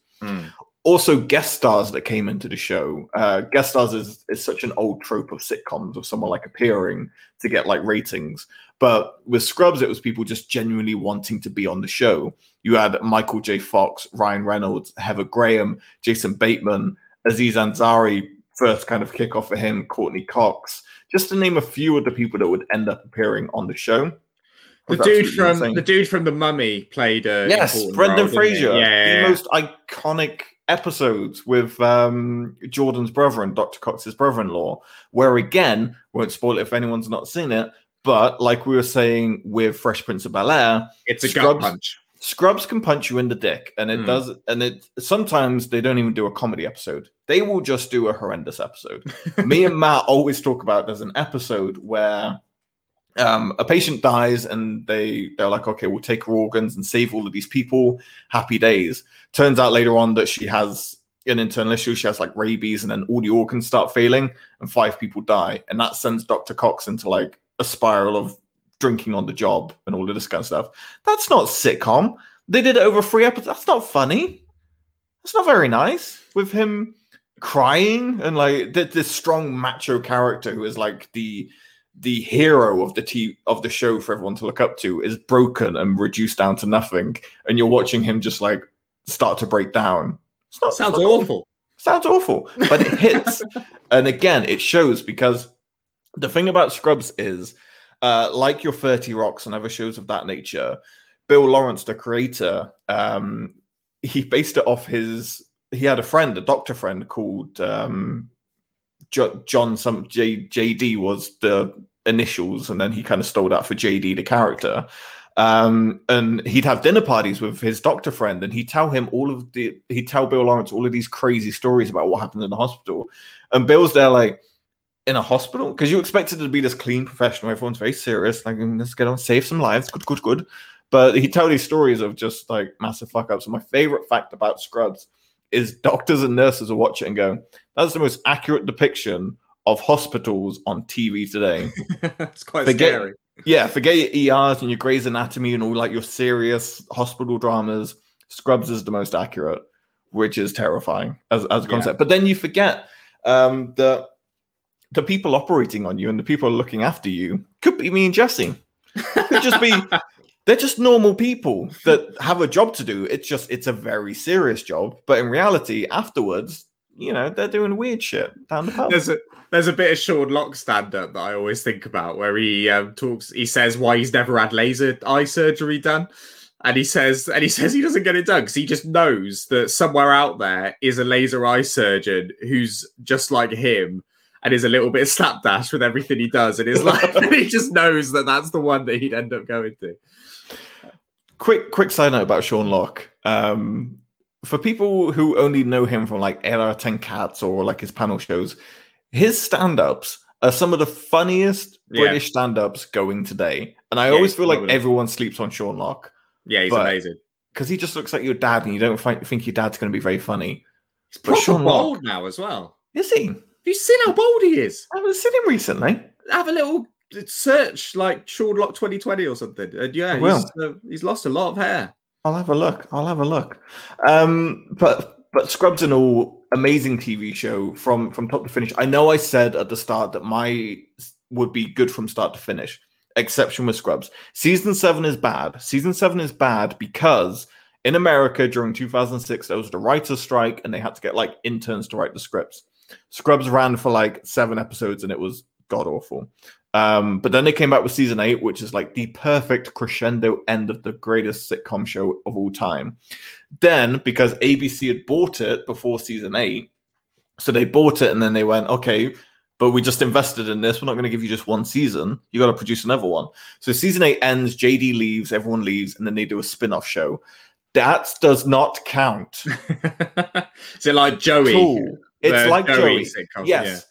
[SPEAKER 5] also guest stars that came into the show. Uh, guest stars is, is such an old trope of sitcoms of someone like appearing to get like ratings. But with Scrubs, it was people just genuinely wanting to be on the show. You had Michael J. Fox, Ryan Reynolds, Heather Graham, Jason Bateman, Aziz Ansari, first kind of kickoff for him, Courteney Cox, just to name a few of the people that would end up appearing on the show.
[SPEAKER 6] The dude from
[SPEAKER 5] insane.
[SPEAKER 6] the dude from the Mummy played a
[SPEAKER 5] yes, Brendan
[SPEAKER 6] role.
[SPEAKER 5] Fraser.
[SPEAKER 6] Yeah,
[SPEAKER 5] the most iconic episodes with um, Jordan's brother and Dr. Cox's brother-in-law, where again, won't spoil it if anyone's not seen it, but like we were saying with Fresh Prince of Bel Air,
[SPEAKER 6] it's a
[SPEAKER 5] Scrubs-
[SPEAKER 6] gut punch.
[SPEAKER 5] Scrubs can punch you in the dick, and it
[SPEAKER 6] Hmm.
[SPEAKER 5] does. And it sometimes they don't even do a comedy episode; they will just do a horrendous episode. Me and Matt always talk about there's an episode where um, a patient dies, and they they're like, okay, we'll take her organs and save all of these people. Happy days. Turns out later on that she has an internal issue. She has like rabies, and then all the organs start failing, and five people die, and that sends Doctor Cox into like a spiral of drinking on the job and all of this kind of stuff. That's not sitcom. They did it over three episodes. That's not funny. That's not very nice. With him crying and like th- this strong macho character who is like the the hero of the t- of the show for everyone to look up to is broken and reduced down to nothing, and you're watching him just like start to break down. It's not,
[SPEAKER 6] Sounds
[SPEAKER 5] not-
[SPEAKER 6] awful.
[SPEAKER 5] Sounds awful, but it hits. and again, it shows because the thing about Scrubs is, uh, like your 30 Rocks and other shows of that nature, Bill Lawrence, the creator, um, he based it off his. He had a friend, a doctor friend called um, jo- John. Some J, JD was the initials, and then he kind of stole that for JD, the character. Um, and he'd have dinner parties with his doctor friend, and he'd tell him all of the he'd tell Bill Lawrence all of these crazy stories about what happened in the hospital. And Bill's there like in a hospital because you expected to be this clean professional. Everyone's very serious, like "Mm, let's get on, save some lives, good, good, good. But he'd tell these stories of just like massive fuck ups. And my favorite fact about Scrubs is doctors and nurses will watch it and go, "That's the most accurate depiction of hospitals on TV today."
[SPEAKER 6] it's quite
[SPEAKER 5] Forget-
[SPEAKER 6] scary.
[SPEAKER 5] yeah, forget your ERs and your Grey's Anatomy and all like your serious hospital dramas. Scrubs is the most accurate, which is terrifying as, as a
[SPEAKER 6] Yeah.
[SPEAKER 5] concept. But then you forget um, that the people operating on you and the people looking after you could be me and Jesse. Could just be they're just normal people that have a job to do. It's just it's a very serious job. But in reality, afterwards, you know they're doing weird shit down the pub.
[SPEAKER 6] There's a there's a bit of Sean Lock stand up that I always think about where he um, talks. He says why he's never had laser eye surgery done, and he says and he says he doesn't get it done because he just knows that somewhere out there is a laser eye surgeon who's just like him and is a little bit slapdash with everything he does in his life, and he just knows that that's the one that he'd end up going to.
[SPEAKER 5] Quick quick side note about Sean Lock. Um, for people who only know him from like Era 10 Cats or like his panel shows, his stand-ups are some of the funniest
[SPEAKER 6] Yeah.
[SPEAKER 5] British stand-ups going today. And I
[SPEAKER 6] Yeah,
[SPEAKER 5] always feel like everyone sleeps on Sean Lock
[SPEAKER 6] Yeah, he's amazing.
[SPEAKER 5] because he just looks like your dad and you don't think your dad's going to be very funny.
[SPEAKER 6] He's
[SPEAKER 5] But
[SPEAKER 6] proper
[SPEAKER 5] Sean
[SPEAKER 6] Lock- now as well.
[SPEAKER 5] Is he?
[SPEAKER 6] Have you seen how bold he is?
[SPEAKER 5] I haven't seen him recently.
[SPEAKER 6] Have a little search like Sean Lock 2020 or something. And yeah, he's, uh, he's lost a lot of hair.
[SPEAKER 5] I'll have a look. I'll have a look. Um, but but Scrubs an all amazing TV show from from top to finish. I know I said at the start that my would be good from start to finish. Exception with Scrubs. Season seven is bad. Season seven is bad because in America during 2006 there was the writers' strike and they had to get like interns to write the scripts. Scrubs ran for like seven episodes and it was god awful. Um, but then they came back with season eight, which is like the perfect crescendo end of the greatest sitcom show of all time. Then, because ABC had bought it before season eight, so they bought it and then they went, okay, but we just invested in this. We're not going to give you just one season. You got to produce another one. So season eight ends, JD leaves, everyone leaves, and then they do a spin off show. That does not count.
[SPEAKER 6] Is it like Joey?
[SPEAKER 5] It's like Joey.
[SPEAKER 6] sitcom,
[SPEAKER 5] Yes.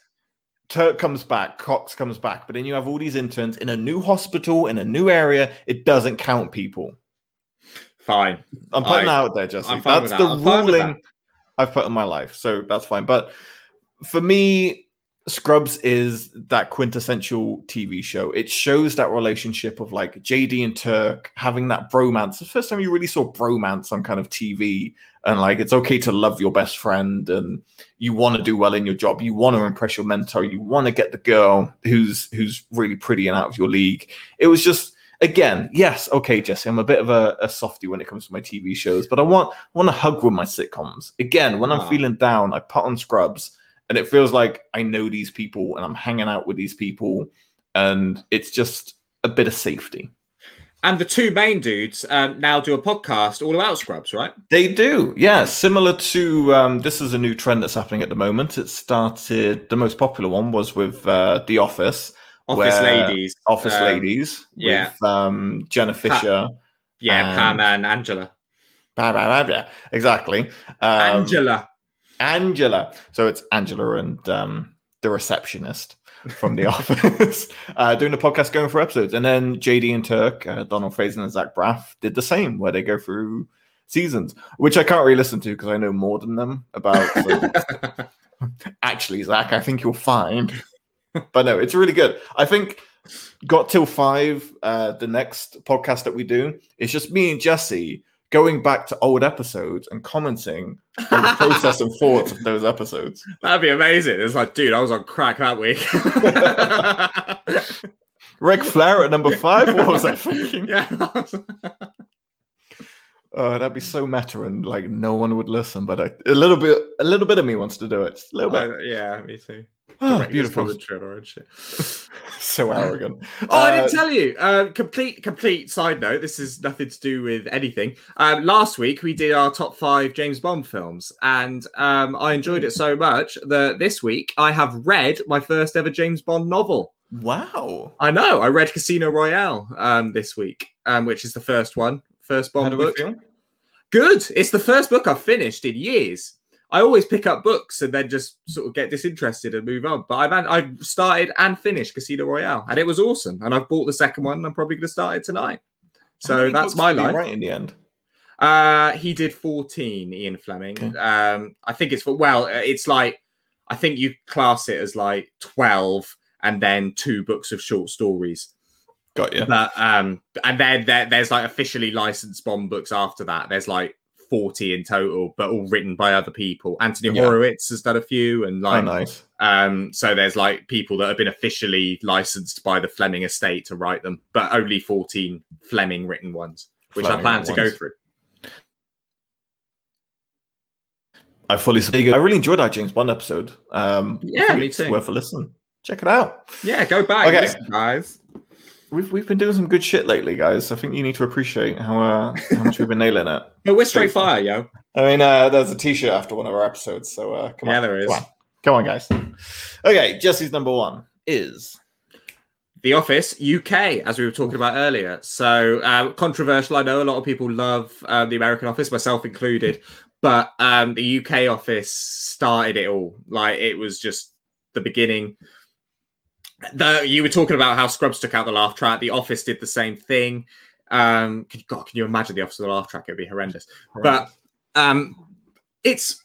[SPEAKER 5] Turk comes back, Cox comes back, but then you have all these interns in a new hospital in a new area. It doesn't count people.
[SPEAKER 6] Fine.
[SPEAKER 5] I'm putting
[SPEAKER 6] I-
[SPEAKER 5] that out there, Jesse. That's the
[SPEAKER 6] that. With
[SPEAKER 5] ruling I've put in my life, so that's fine. But for me, Scrubs is that quintessential TV show. It shows that relationship of like JD and Turk having that bromance. The first time you really saw bromance on kind of TV, and like it's okay to love your best friend, and you want to do well in your job. You want to impress your mentor. You want to get the girl who's who's really pretty and out of your league. It was just again, yes, okay, Jesse. I'm a bit of a, a softie when it comes to my TV shows, but I want I want to hug with my sitcoms. Again, when I'm
[SPEAKER 6] Ah.
[SPEAKER 5] feeling down, I put on Scrubs, and it feels like I know these people and I'm hanging out with these people, and it's just a bit of safety.
[SPEAKER 6] And the two main dudes um, now do a podcast all about Scrubs, right?
[SPEAKER 5] They do, yeah. Similar to um, this is a new trend that's happening at the moment. It started. The most popular one was with uh, The Office,
[SPEAKER 6] Office ladies.
[SPEAKER 5] Office
[SPEAKER 6] Um,
[SPEAKER 5] Ladies,
[SPEAKER 6] yeah.
[SPEAKER 5] with um, Jenna Fischer.
[SPEAKER 6] Yeah,
[SPEAKER 5] um,
[SPEAKER 6] Pam and Angela.
[SPEAKER 5] Blah, blah, blah, blah. Exactly. Um,
[SPEAKER 6] Angela.
[SPEAKER 5] Angela. So it's Angela and um, the receptionist from The Office uh, doing the podcast, going for episodes. And then JD and Turk, uh, Donald Faison and Zach Braff did the same, where they go through seasons, which I can't really listen to because I know more than them about. so- Actually, Zach, I think you'll find. but no, it's really good. I think got till five. Uh, the next podcast that we do is just me and Jesse going back to old episodes and commenting on the process and thoughts of those episodes.
[SPEAKER 6] That'd be amazing. It's like, dude, I was on crack that week.
[SPEAKER 5] Ric Flair at number five. What was I thinking?
[SPEAKER 6] yeah.
[SPEAKER 5] Oh, that'd be so meta, and like no one would listen. But I, a little bit, a little bit of me wants to do it. A little bit.
[SPEAKER 6] Uh, yeah, me too.
[SPEAKER 5] Oh, beautiful.
[SPEAKER 6] just commentary and shit.
[SPEAKER 5] so arrogant.
[SPEAKER 6] Oh, I
[SPEAKER 5] Uh,
[SPEAKER 6] didn't tell you. Uh, complete, complete side note. This is nothing to do with anything. Um, last week we did our top five James Bond films, and um, I enjoyed it so much that this week I have read my first ever James Bond novel.
[SPEAKER 5] Wow.
[SPEAKER 6] I know. I read Casino Royale um, this week, um, which is the first one, first Bond book.
[SPEAKER 5] feel?
[SPEAKER 6] Good. It's the first book I've finished in years. I always pick up books and then just sort of get disinterested and move on. But I've had, I've started and finished Casino Royale, and it was awesome. And I've bought the second one. And I'm probably going to start it tonight. So that's my life.
[SPEAKER 5] Right in the end.
[SPEAKER 6] Uh, he did 14, Ian Fleming.
[SPEAKER 5] Okay.
[SPEAKER 6] Um, I think it's for well, it's like I think you class it as like 12 and then two books of short stories.
[SPEAKER 5] Got you.
[SPEAKER 6] But um, and then there, there's like officially licensed Bond books after that. There's like 40 in total, but all written by other people. Anthony
[SPEAKER 5] Yeah.
[SPEAKER 6] Horowitz has done a few, and
[SPEAKER 5] Oh, nice.
[SPEAKER 6] um, so there's like people that have been officially licensed by the Fleming estate to write them, but only 14 Fleming written ones, which I plan to go through.
[SPEAKER 5] I fully agree. I really enjoyed our James Bond episode. Um,
[SPEAKER 6] Yeah, me too.
[SPEAKER 5] Worth a listen. Check it out.
[SPEAKER 6] Yeah, go back,
[SPEAKER 5] Okay.
[SPEAKER 6] listen, guys.
[SPEAKER 5] We've we've been doing some good shit lately, guys. I think you need to appreciate how uh, how much we've been nailing it.
[SPEAKER 6] But we're straight fire, yo.
[SPEAKER 5] I mean, uh, there's a T-shirt after one of our episodes, so uh, come on.
[SPEAKER 6] Yeah,
[SPEAKER 5] on,
[SPEAKER 6] there is.
[SPEAKER 5] Come on, come on, guys. Okay, Jesse's number one is
[SPEAKER 6] The Office UK, as we were talking about earlier. So uh, controversial. I know a lot of people love uh, the American Office, myself included, but um, the UK Office started it all. Like it was just the beginning. The you were talking about how Scrubs took out the laugh track. The Office did the same thing. Um, can- God, can you imagine the Office with the laugh track? It'd be horrendous. But um, it's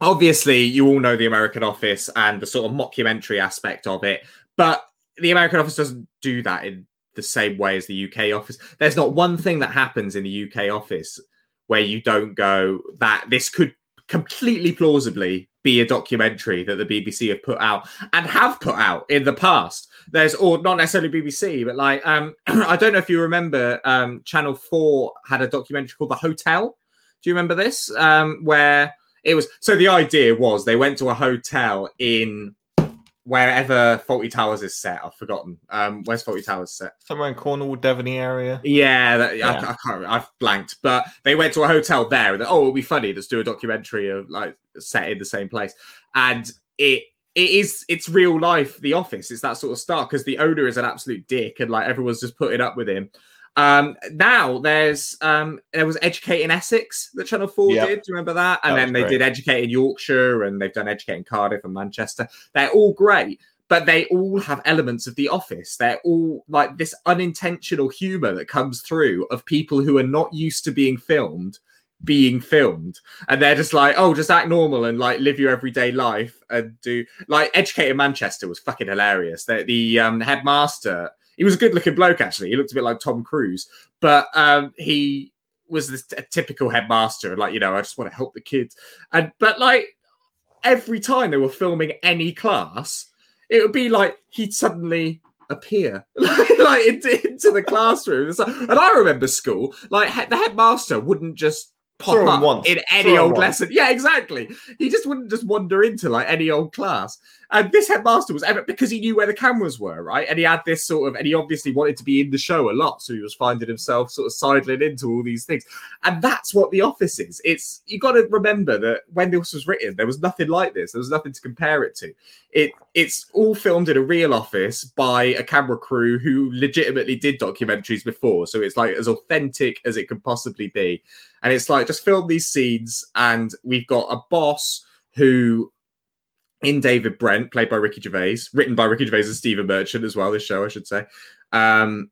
[SPEAKER 6] obviously you all know the American Office and the sort of mockumentary aspect of it, but the American Office doesn't do that in the same way as the UK Office. There's not one thing that happens in the UK Office where you don't go that this could completely plausibly be a documentary that the BBC have put out and have put out in the past. There's or not necessarily BBC, but like um I don't know if you remember um Channel 4 had a documentary called The Hotel. Do you remember this? Um where it was so the idea was they went to a hotel in wherever Fawlty Towers is set. I've forgotten. Um where's Fawlty Towers set?
[SPEAKER 5] somewhere in Cornwall, Devony area.
[SPEAKER 6] Yeah, that, I,
[SPEAKER 5] Yeah.
[SPEAKER 6] I can't. Remember. I've blanked. But they went to a hotel there. And, oh, it'll be funny. Let's do a documentary of like set in the same place. And it it is it's real life. The Office. It's that sort of stuff because the owner is an absolute dick, and like everyone's just putting up with him. Um, now there's um there was Educating Essex that Channel Four
[SPEAKER 5] Yep.
[SPEAKER 6] did. Do you remember that? And
[SPEAKER 5] That
[SPEAKER 6] then they
[SPEAKER 5] great.
[SPEAKER 6] did Educating Yorkshire, and they've done Educating Cardiff and Manchester. They're all great but they all have elements of the office. They're all like this unintentional humor that comes through of people who are not used to being filmed being filmed and they're just like oh just act normal and like live your everyday life and do like educated manchester was fucking hilarious the, the um headmaster he was a good looking bloke actually he looked a bit like tom cruise but um he was this a typical headmaster like you know i just want to help the kids and but like every time they were filming any class it would be like he'd suddenly appear like into, into the classroom. Like- and I remember school, like he- the headmaster wouldn't just pop
[SPEAKER 5] Throw
[SPEAKER 6] up in any
[SPEAKER 5] Throw
[SPEAKER 6] old lesson. Yeah, exactly. He just wouldn't just wander into like any old class. And this headmaster was ever because he knew where the cameras were, right? And he had this sort of, and he obviously wanted to be in the show a lot, so he was finding himself sort of sidling into all these things. And that's what The Office is. It's you got to remember that when this was written, there was nothing like this. There was nothing to compare it to. It it's all filmed in a real office by a camera crew who legitimately did documentaries before. So it's like as authentic as it could possibly be. And it's like just film these scenes, and we've got a boss who in David Brent, played by Ricky Gervais, written by Ricky Gervais and Stephen Merchant as well, this show, I should say. Um,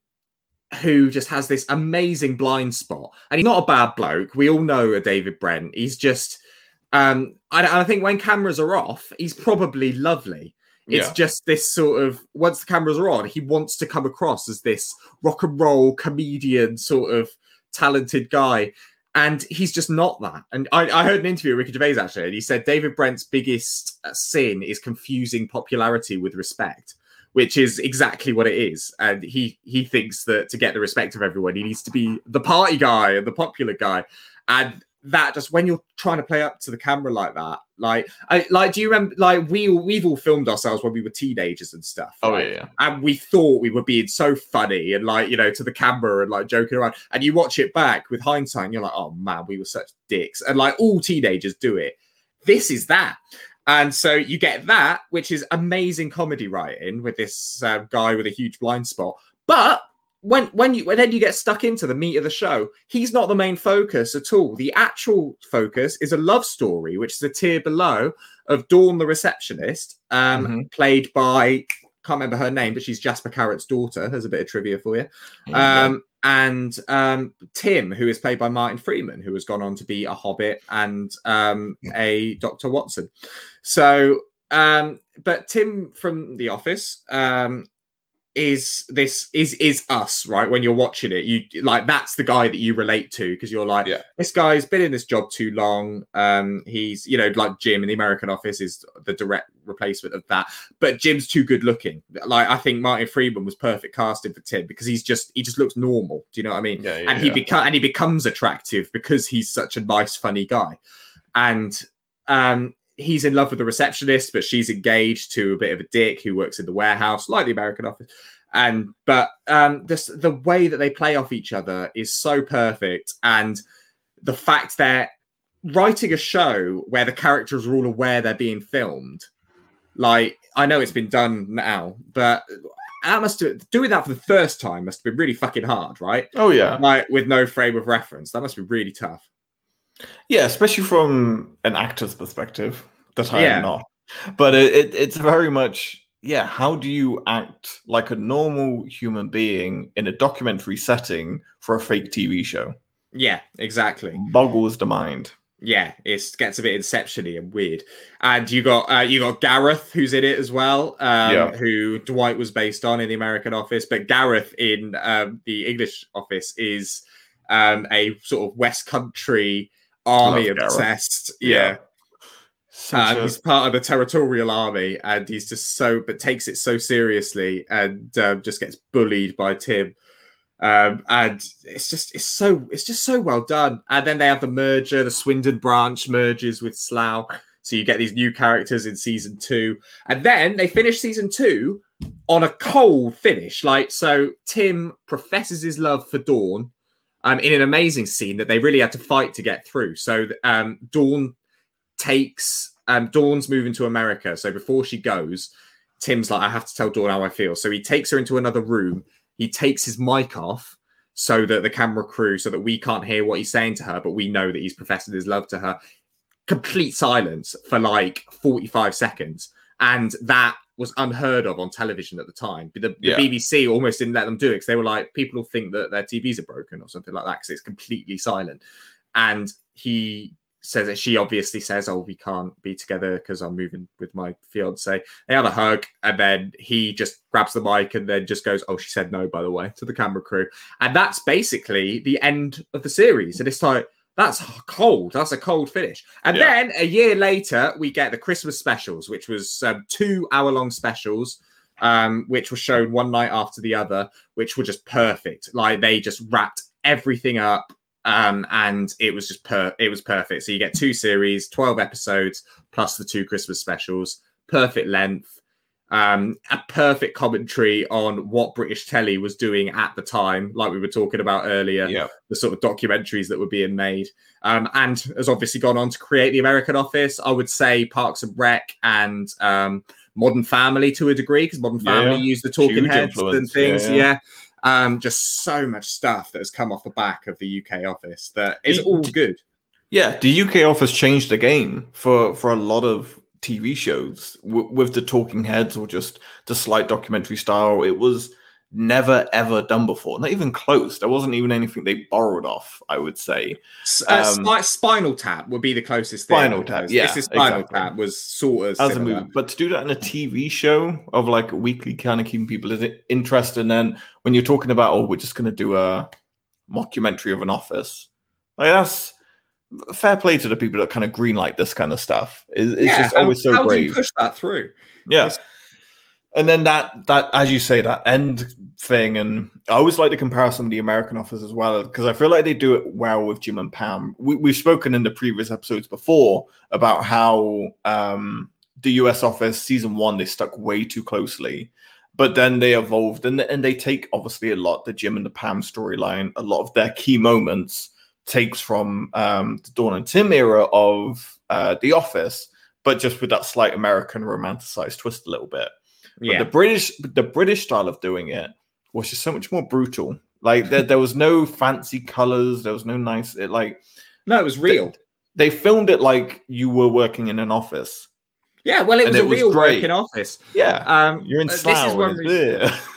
[SPEAKER 6] who just has this amazing blind spot. And he's not a bad bloke. We all know a David Brent. He's just um I, I think when cameras are off, he's probably lovely. It's
[SPEAKER 5] Yeah.
[SPEAKER 6] just this sort of once the cameras are on, he wants to come across as this rock and roll comedian sort of talented guy. And he's just not that. And I, I heard an interview with Ricky Gervais actually, and he said David Brent's biggest uh, sin is confusing popularity with respect, which is exactly what it is. And he he thinks that to get the respect of everyone, he needs to be the party guy and the popular guy. And that just when you're trying to play up to the camera like that, like I like, do you remember? Like we we've all filmed ourselves when we were teenagers and stuff.
[SPEAKER 5] Oh yeah, yeah.
[SPEAKER 6] and we thought we were being so funny and like you know to the camera and like joking around and you watch it back with hindsight and you're like oh man we were such dicks and like all teenagers do it this is that and so you get that which is amazing comedy writing with this uh, guy with a huge blind spot but when when you when then you get stuck into the meat of the show he's not the main focus at all the actual focus is a love story which is a tier below of dawn the receptionist um
[SPEAKER 5] Mhm.
[SPEAKER 6] played by can't remember her name, but she's Jasper Carrott's daughter. There's a bit of trivia for you.
[SPEAKER 5] Go.
[SPEAKER 6] Um, and um, Tim, who is played by Martin Freeman, who has gone on to be a Hobbit and um, a Doctor Watson. So, um, but Tim from The Office um, is this is is us, right? When you're watching it, you like that's the guy that you relate to because you're like,
[SPEAKER 5] Yeah.
[SPEAKER 6] this guy's been in this job too long. Um, he's you know like Jim in the American Office is the direct replacement of that but Jim's too good looking. Like I think Martin Freeman was perfect casting for Tim because he's just he just looks normal. Do you know what I mean?
[SPEAKER 5] Yeah, yeah,
[SPEAKER 6] and he
[SPEAKER 5] yeah.
[SPEAKER 6] and he becomes attractive because he's such a nice, funny guy. And um, he's in love with the receptionist, but she's engaged to a bit of a dick who works in the warehouse, like the American office. And but um, this the way that they play off each other is so perfect, and the fact that writing a show where the characters are all aware they're being filmed, like I know it's been done now, but that must do, doing that for the first time must have been really fucking hard, right?
[SPEAKER 5] Oh yeah,
[SPEAKER 6] Like with no frame of reference, that must be really tough.
[SPEAKER 5] Yeah, especially from an actor's perspective. That I
[SPEAKER 6] Yeah.
[SPEAKER 5] am not, but it, it, it's very much yeah. How do you act like a normal human being in a documentary setting for a fake TV show?
[SPEAKER 6] Yeah, exactly.
[SPEAKER 5] Boggles the mind.
[SPEAKER 6] Yeah, it gets a bit inception-y and weird. And you got uh, you got Gareth who's in it as well, um,
[SPEAKER 5] Yeah.
[SPEAKER 6] who Dwight was based on in the American Office, but Gareth in um, the English Office is um, a sort of West Country army obsessed.
[SPEAKER 5] Yeah.
[SPEAKER 6] Yeah. Um,
[SPEAKER 5] a-
[SPEAKER 6] he's part of the territorial army, and he's just so, but takes it so seriously, and um, just gets bullied by Tim. Um, and it's just, it's so, it's just so well done. And then they have the merger. The Swindon branch merges with Slough, so you get these new characters in season two. And then they finish season two on a cold finish. Like so, Tim professes his love for Dawn. Um, in an amazing scene that they really had to fight to get through. So um, Dawn takes um Dawn's moving to America. So before she goes, Tim's like, I have to tell Dawn how I feel. So he takes her into another room. He takes his mic off so that the camera crew, so that we can't hear what he's saying to her, but we know that he's professing his love to her. Complete silence for like 45 seconds. And that was unheard of on television at the time. The, the
[SPEAKER 5] Yeah.
[SPEAKER 6] BBC almost didn't let them do it because they were like, people will think that their TVs are broken or something like that because it's completely silent. And he says that she obviously says, "Oh, we can't be together because I'm moving with my fiance." They have a hug, and then he just grabs the mic and then just goes, "Oh, she said no, by the way," to the camera crew, and that's basically the end of the series. And it's like that's cold. That's a cold finish. And
[SPEAKER 5] Yeah.
[SPEAKER 6] then a year later, we get the Christmas specials, which was um, two hour-long specials. Um, which were shown one night after the other, which were just perfect. Like they just wrapped everything up um, and it was just per it was perfect. So you get two series, twelve episodes plus the two Christmas specials, perfect length, um, a perfect commentary on what British telly was doing at the time, like we were talking about earlier,
[SPEAKER 5] yeah,
[SPEAKER 6] the sort of documentaries that were being made, um, and has obviously gone on to create the American Office. I would say Parks and Rec and um, Modern Family to a degree, because Modern
[SPEAKER 5] Yeah,
[SPEAKER 6] Family used the talking
[SPEAKER 5] huge
[SPEAKER 6] heads and things.
[SPEAKER 5] yeah,
[SPEAKER 6] yeah.
[SPEAKER 5] yeah.
[SPEAKER 6] Um, just so much stuff that has come off the back of the UK office that is all good.
[SPEAKER 5] yeah. The UK office changed the game for for a lot of TV shows w- with the talking heads or just the slight documentary style. It was never ever done before. Not even close. There wasn't even anything they borrowed off. I would say.
[SPEAKER 6] Uh,
[SPEAKER 5] Um,
[SPEAKER 6] Spi- Spinal Tap would be the closest. thing,
[SPEAKER 5] Spinal
[SPEAKER 6] I
[SPEAKER 5] Tap, yeah,
[SPEAKER 6] this is Spinal
[SPEAKER 5] exactly.
[SPEAKER 6] Tap was sort of
[SPEAKER 5] as a movie. But to do that in a TV show of like weekly, kind of keeping people in- interested, and then when you're talking about, oh, we're just going to do a mockumentary of an office, like that's fair play to the people that kind of greenlight this kind of stuff. It's, it's
[SPEAKER 6] Yeah,
[SPEAKER 5] just
[SPEAKER 6] how-
[SPEAKER 5] always so great.
[SPEAKER 6] how do you push that through?
[SPEAKER 5] Yeah.
[SPEAKER 6] It's-
[SPEAKER 5] And then that that as you say that end thing, and I always like the comparison of the American Office as well because I feel like they do it well with Jim and Pam. We, we've spoken in the previous episodes before about how um, the US Office season one they stuck way too closely, but then they evolved and and they take obviously a lot the Jim and the Pam storyline, a lot of their key moments takes from um, the Dawn and Tim era of uh, The Office, but just with that slight American romanticized twist a little bit. But
[SPEAKER 6] Yeah,
[SPEAKER 5] the British, the British style of doing it was just so much more brutal. Like there, there was no fancy colors. There was no nice. It like
[SPEAKER 6] no, it was real.
[SPEAKER 5] they filmed it like you were working in an office.
[SPEAKER 6] Yeah, well, it
[SPEAKER 5] and
[SPEAKER 6] was a
[SPEAKER 5] it was
[SPEAKER 6] real
[SPEAKER 5] great.
[SPEAKER 6] working office.
[SPEAKER 5] Yeah,
[SPEAKER 6] Um,
[SPEAKER 5] you're in
[SPEAKER 6] uh, this is
[SPEAKER 5] Slough.
[SPEAKER 6] one
[SPEAKER 5] and
[SPEAKER 6] reason-
[SPEAKER 5] there.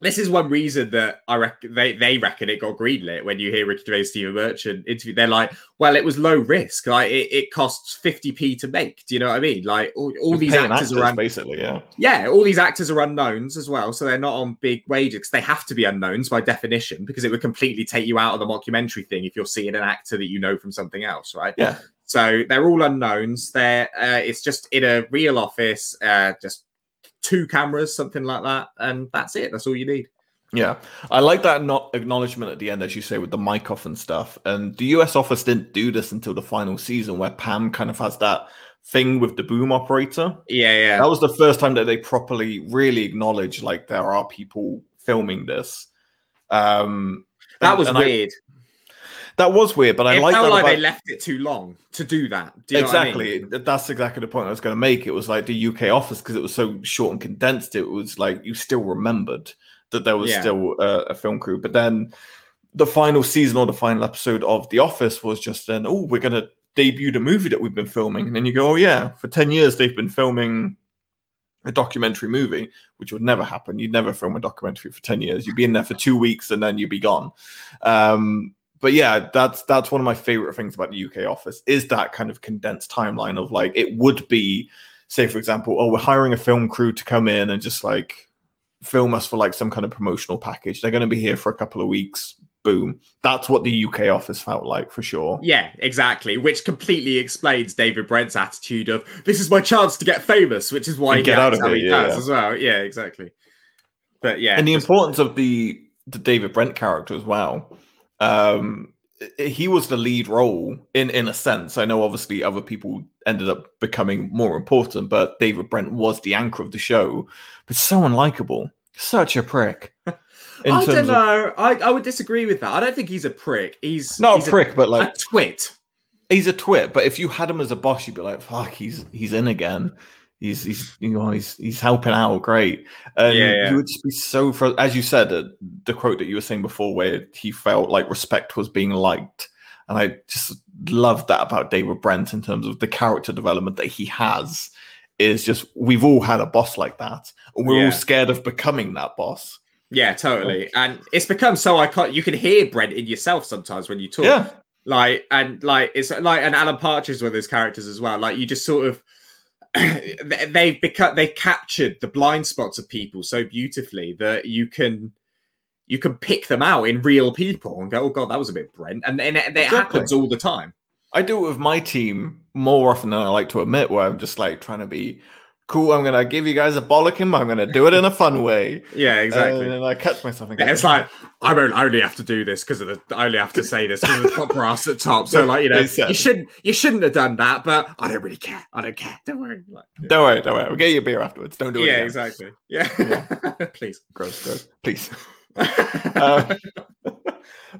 [SPEAKER 6] this is one reason that I reckon they, they reckon it got greenlit when you hear Ricky Gervais, Stephen Merchant interview. They're like, well, it was low risk. Like it, it costs 50p to make. Do you know what I mean? Like all, all these actors
[SPEAKER 5] actors,
[SPEAKER 6] are un-
[SPEAKER 5] basically. Yeah,
[SPEAKER 6] yeah, all these actors are unknowns as well. So they're not on big wages. they have to be unknowns by definition because it would completely take you out of the mockumentary thing if you're seeing an actor that you know from something else, right?
[SPEAKER 5] yeah.
[SPEAKER 6] So they're all unknowns. They're uh, it's just in a real office, uh, just two cameras, something like that, and that's it. That's all you need.
[SPEAKER 5] Yeah, I like that not acknowledgement at the end, as you say, with the mic off and stuff. And the US office didn't do this until the final season, where Pam kind of has that thing with the boom operator.
[SPEAKER 6] Yeah, yeah.
[SPEAKER 5] That was the first time that they properly really acknowledged like there are people filming this. Um,
[SPEAKER 6] that
[SPEAKER 5] and-
[SPEAKER 6] was
[SPEAKER 5] and I-
[SPEAKER 6] weird.
[SPEAKER 5] That was weird, but I
[SPEAKER 6] it
[SPEAKER 5] like
[SPEAKER 6] felt
[SPEAKER 5] that
[SPEAKER 6] like
[SPEAKER 5] about-
[SPEAKER 6] they left it too long to do that. Do you know what I
[SPEAKER 5] exactly.
[SPEAKER 6] mean?
[SPEAKER 5] That's exactly the point I was going to make. It was like the UK office because it was so short and condensed. It was like you still remembered that there was
[SPEAKER 6] Yeah.
[SPEAKER 5] still a, a film crew, but then the final season or the final episode of The Office was just then. Oh, we're going to debut the movie that we've been filming, and then you go, oh yeah, for ten years they've been filming a documentary movie, which would never happen. You'd never film a documentary for 10 years. You'd be in there for two weeks and then you'd be gone. Um, but yeah, that's that's one of my favorite things about the UK office is that kind of condensed timeline of like it would be, say for example, oh, we're hiring a film crew to come in and just like film us for like some kind of promotional package. They're going to be here for a couple of weeks. Boom. That's what the UK office felt like for sure.
[SPEAKER 6] Yeah, exactly. Which completely explains David Brent's attitude of this is my chance to get famous, which is why
[SPEAKER 5] And
[SPEAKER 6] he
[SPEAKER 5] get out of it,
[SPEAKER 6] he
[SPEAKER 5] yeah.
[SPEAKER 6] as well. Yeah, exactly. But yeah,
[SPEAKER 5] and the importance of the the David Brent character as well. Um, he was the lead role in in a sense. I know obviously other people ended up becoming more important, but David Brent was the anchor of the show. But so unlikable, such a prick.
[SPEAKER 6] I don't
[SPEAKER 5] terms of-
[SPEAKER 6] know. I, I would disagree with that. I don't think he's a prick. He's
[SPEAKER 5] not
[SPEAKER 6] he's
[SPEAKER 5] a prick, but like
[SPEAKER 6] a twit.
[SPEAKER 5] he's a twit. But if you had him as a boss, you'd be like, "Fuck, he's he's in again." He's he's you know he's he's helping out great, and
[SPEAKER 6] Yeah, yeah.
[SPEAKER 5] he would just be so fr- as you said uh, the quote that you were saying before, where he felt like respect was being liked, and I just love that about David Brent in terms of the character development that he has. Is just we've all had a boss like that, and we're
[SPEAKER 6] Yeah.
[SPEAKER 5] all scared of becoming that boss.
[SPEAKER 6] Yeah, totally. And it's become so iconic. You can hear Brent in yourself sometimes when you talk.
[SPEAKER 5] Yeah,
[SPEAKER 6] like and like it's like and Alan Partridge with his characters as well. Like you just sort of they've become they've captured the blind spots of people so beautifully that you can you can pick them out in real people and go, oh god, that was a bit Brent, and, and it, it
[SPEAKER 5] Exactly.
[SPEAKER 6] happens all the time.
[SPEAKER 5] I do it with my team more often than I like to admit, where I'm just like trying to be cool. I'm gonna give you guys a bollocking, I'm gonna do it in a fun way.
[SPEAKER 6] Yeah, exactly.
[SPEAKER 5] And then I catch myself and
[SPEAKER 6] Yeah, it's like I won't I only have to do this because of the I only have to say this because of the top brass at top. So like you know
[SPEAKER 5] said-
[SPEAKER 6] you shouldn't you shouldn't have done that, but I don't really care. I don't care. Don't worry. Like,
[SPEAKER 5] don't worry, don't worry. We'll get you a beer afterwards. Don't do it.
[SPEAKER 6] yeah,
[SPEAKER 5] again.
[SPEAKER 6] exactly. Yeah, please.
[SPEAKER 5] Gross, gross. Please. Uh,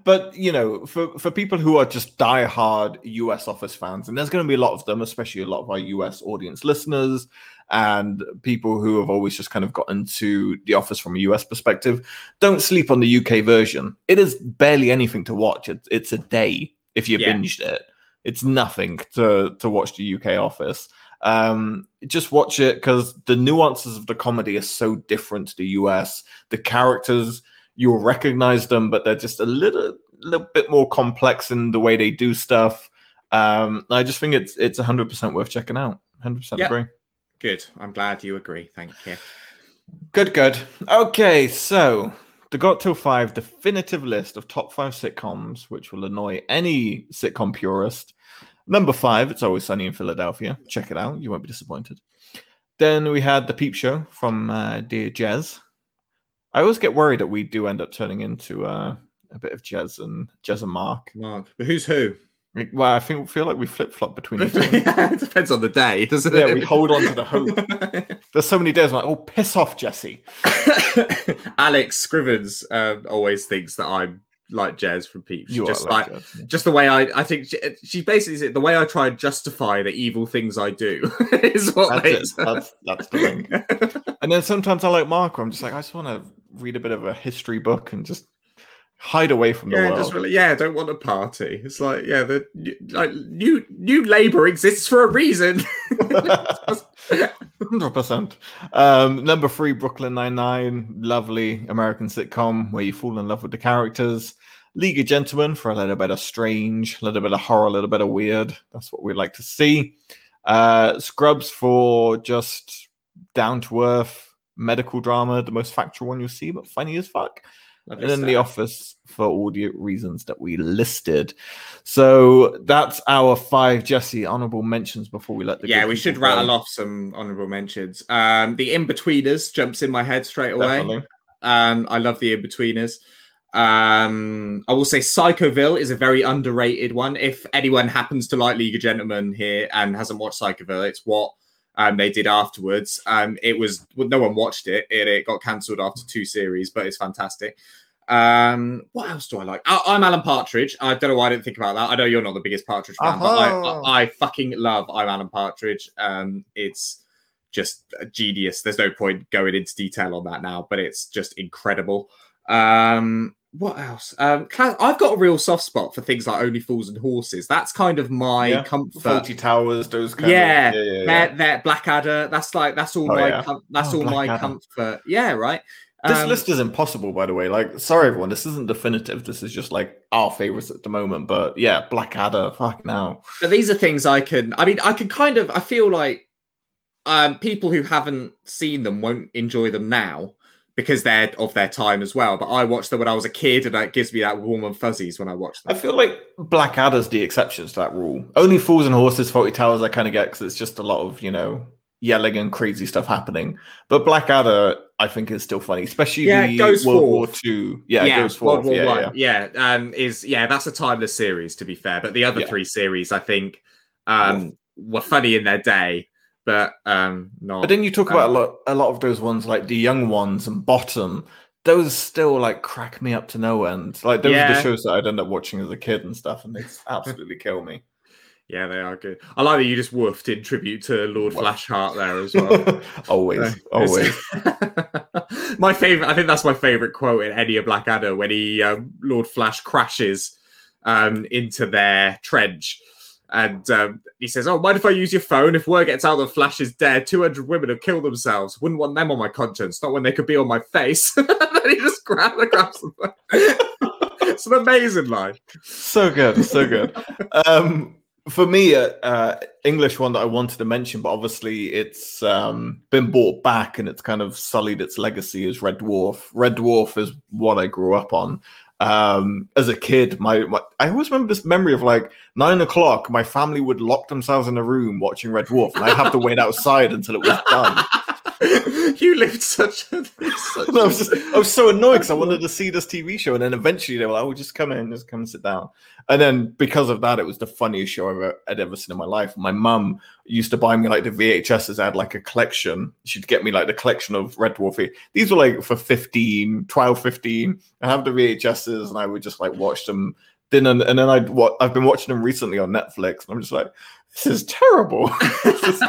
[SPEAKER 5] but you know, for for people who are just diehard US Office fans, and there's going to be a lot of them, especially a lot of our US audience listeners and people who have always just kind of gotten to the Office from a US perspective. Don't sleep on the UK version. It is barely anything to watch. It's it's a day if you
[SPEAKER 6] Yeah.
[SPEAKER 5] binged it. It's nothing to to watch the UK Office. Um, just watch it because the nuances of the comedy are so different to the US. The characters you'll recognize them, but they're just a little little bit more complex in the way they do stuff. Um, I just think it's it's hundred percent worth checking out. Hundred percent
[SPEAKER 6] Yeah.
[SPEAKER 5] agree.
[SPEAKER 6] Good. I'm glad you agree. Thank you.
[SPEAKER 5] Good, good. Okay, so the Got Till Five definitive list of top five sitcoms, which will annoy any sitcom purist. Number five, It's Always Sunny in Philadelphia. Check it out. You won't be disappointed. Then we had The Peep Show from uh, Dear Jez. I always get worried that we do end up turning into uh, a bit of Jez and Jez and Mark.
[SPEAKER 6] Mark. But who's who?
[SPEAKER 5] Well, I think feel like we flip flop between each other.
[SPEAKER 6] it depends on the day, doesn't it?
[SPEAKER 5] Yeah, we hold on to the hope. There's so many days I'm like, oh, piss off, Jesse.
[SPEAKER 6] Alex Scrivens um, always thinks that I'm like Jez from Peeps.
[SPEAKER 5] You
[SPEAKER 6] just
[SPEAKER 5] are like
[SPEAKER 6] like
[SPEAKER 5] Jez.
[SPEAKER 6] just the way I I think she, she basically said the way I try and justify the evil things I do is what
[SPEAKER 5] That's. That's that's the thing. And then sometimes I like Mark, where I'm just like, I just want to read a bit of a history book and just hide away from the
[SPEAKER 6] yeah,
[SPEAKER 5] world.
[SPEAKER 6] just really, yeah, I don't want a party. It's like, yeah, the like new new Labour exists for a reason.
[SPEAKER 5] Hundred percent. Um, number three, Brooklyn Nine Nine, lovely American sitcom where you fall in love with the characters. League of Gentlemen for a little bit of strange, a little bit of horror, a little bit of weird. That's what we like to see. Uh, Scrubs for just down to earth medical drama, the most factual one you'll see, but funny as fuck. And then The Office for audio reasons that we listed. So that's our five Jesse honorable mentions before we let the
[SPEAKER 6] yeah, we should
[SPEAKER 5] go.
[SPEAKER 6] rattle off some honourable mentions. Um, the Inbetweeners jumps in my head straight away.
[SPEAKER 5] Definitely.
[SPEAKER 6] Um, I love the Inbetweeners. Um, I will say Psychoville is a very underrated one. If anyone happens to like League of Gentlemen here and hasn't watched Psychoville, it's what um, they did afterwards. Um, it was well, no one watched it. It, it got cancelled after two series, but it's fantastic. Um, what else do I like? I, I'm Alan Partridge. I don't know why I didn't think about that. I know you're not the biggest Partridge fan, but I,
[SPEAKER 5] Uh-huh.
[SPEAKER 6] I, I fucking love I'm Alan Partridge. Um, it's just genius. There's no point going into detail on that now, but it's just incredible. Um, what else? Um, Cla- I've got a real soft spot for things like Only Fools and Horses. That's kind of my
[SPEAKER 5] Yeah.
[SPEAKER 6] comfort.
[SPEAKER 5] Fawlty Towers, those kind
[SPEAKER 6] Yeah,
[SPEAKER 5] of yeah, yeah, yeah.
[SPEAKER 6] That that Blackadder. That's like that's all
[SPEAKER 5] Oh,
[SPEAKER 6] my
[SPEAKER 5] yeah.
[SPEAKER 6] com- that's
[SPEAKER 5] Oh,
[SPEAKER 6] all my
[SPEAKER 5] Blackadder.
[SPEAKER 6] comfort. Yeah, right.
[SPEAKER 5] This
[SPEAKER 6] Um,
[SPEAKER 5] list is impossible, by the way. Like, sorry everyone, this isn't definitive. This is just like our favorites at the moment. But yeah, Blackadder, fuck now.
[SPEAKER 6] But these are things I can. I mean, I can kind of. I feel like um, people who haven't seen them won't enjoy them now because they're of their time as well. But I watched them when I was a kid, and it gives me that warm and fuzzies when I watch them.
[SPEAKER 5] I feel like Blackadder's the exception to that rule. Only Fools and Horses, Fawlty Towers, I kind of get because it's just a lot of you know yelling and crazy stuff happening. But Blackadder, I think, is still funny, especially
[SPEAKER 6] Yeah,
[SPEAKER 5] the World
[SPEAKER 6] forth.
[SPEAKER 5] War Two. Yeah, it goes
[SPEAKER 6] World. War
[SPEAKER 5] Yeah,
[SPEAKER 6] One.
[SPEAKER 5] yeah.
[SPEAKER 6] Yeah, um, is yeah, that's a timeless series to be fair. But the other
[SPEAKER 5] Yeah.
[SPEAKER 6] three series, I think, um, were funny in their day, but um, not.
[SPEAKER 5] But then you talk about a
[SPEAKER 6] Um,
[SPEAKER 5] lot, a lot of those ones like the young ones and Bottom. Those still like crack me up to no end. Like those are the shows that I'd end up watching as a kid and stuff, and they absolutely kill me.
[SPEAKER 6] yeah, they are good. I like that you just woofed in tribute to Lord Flashheart there as well.
[SPEAKER 5] always, always.
[SPEAKER 6] my favorite. I think that's my favorite quote in any of Blackadder when he um, Lord Flash crashes um, into their trench. And um, he says, "Oh, mind if I use your phone? If word gets out that Flash is dead, two hundred women have killed themselves. Wouldn't want them on my conscience. Not when they could be on my face." and then he just grabs, grabs it's an amazing line.
[SPEAKER 5] so good, so good. Um, for me, uh, uh, English one that I wanted to mention, but obviously it's um, been brought back and it's kind of sullied its legacy is Red Dwarf. Red Dwarf is what I grew up on. Um, as a kid, my, my I always remember this memory of like nine o'clock. My family would lock themselves in a room watching Red Dwarf, and I'd have to wait outside until it was done.
[SPEAKER 6] you lived such a. Such
[SPEAKER 5] And I was just, I was so annoyed because I wanted to see this TV show, and then eventually they were like, "Oh, just come in, just come and sit down." And then because of that, it was the funniest show I've ever, I'd ever seen in my life. My mum used to buy me like the VHSs. I had like a collection. She'd get me like the collection of Red Dwarf. These were like for 15, 12, 15. I have the VHSs, and I would just like watch them. Then and, and then I'd what I've been watching them recently on Netflix, and I'm just like, this is terrible. this is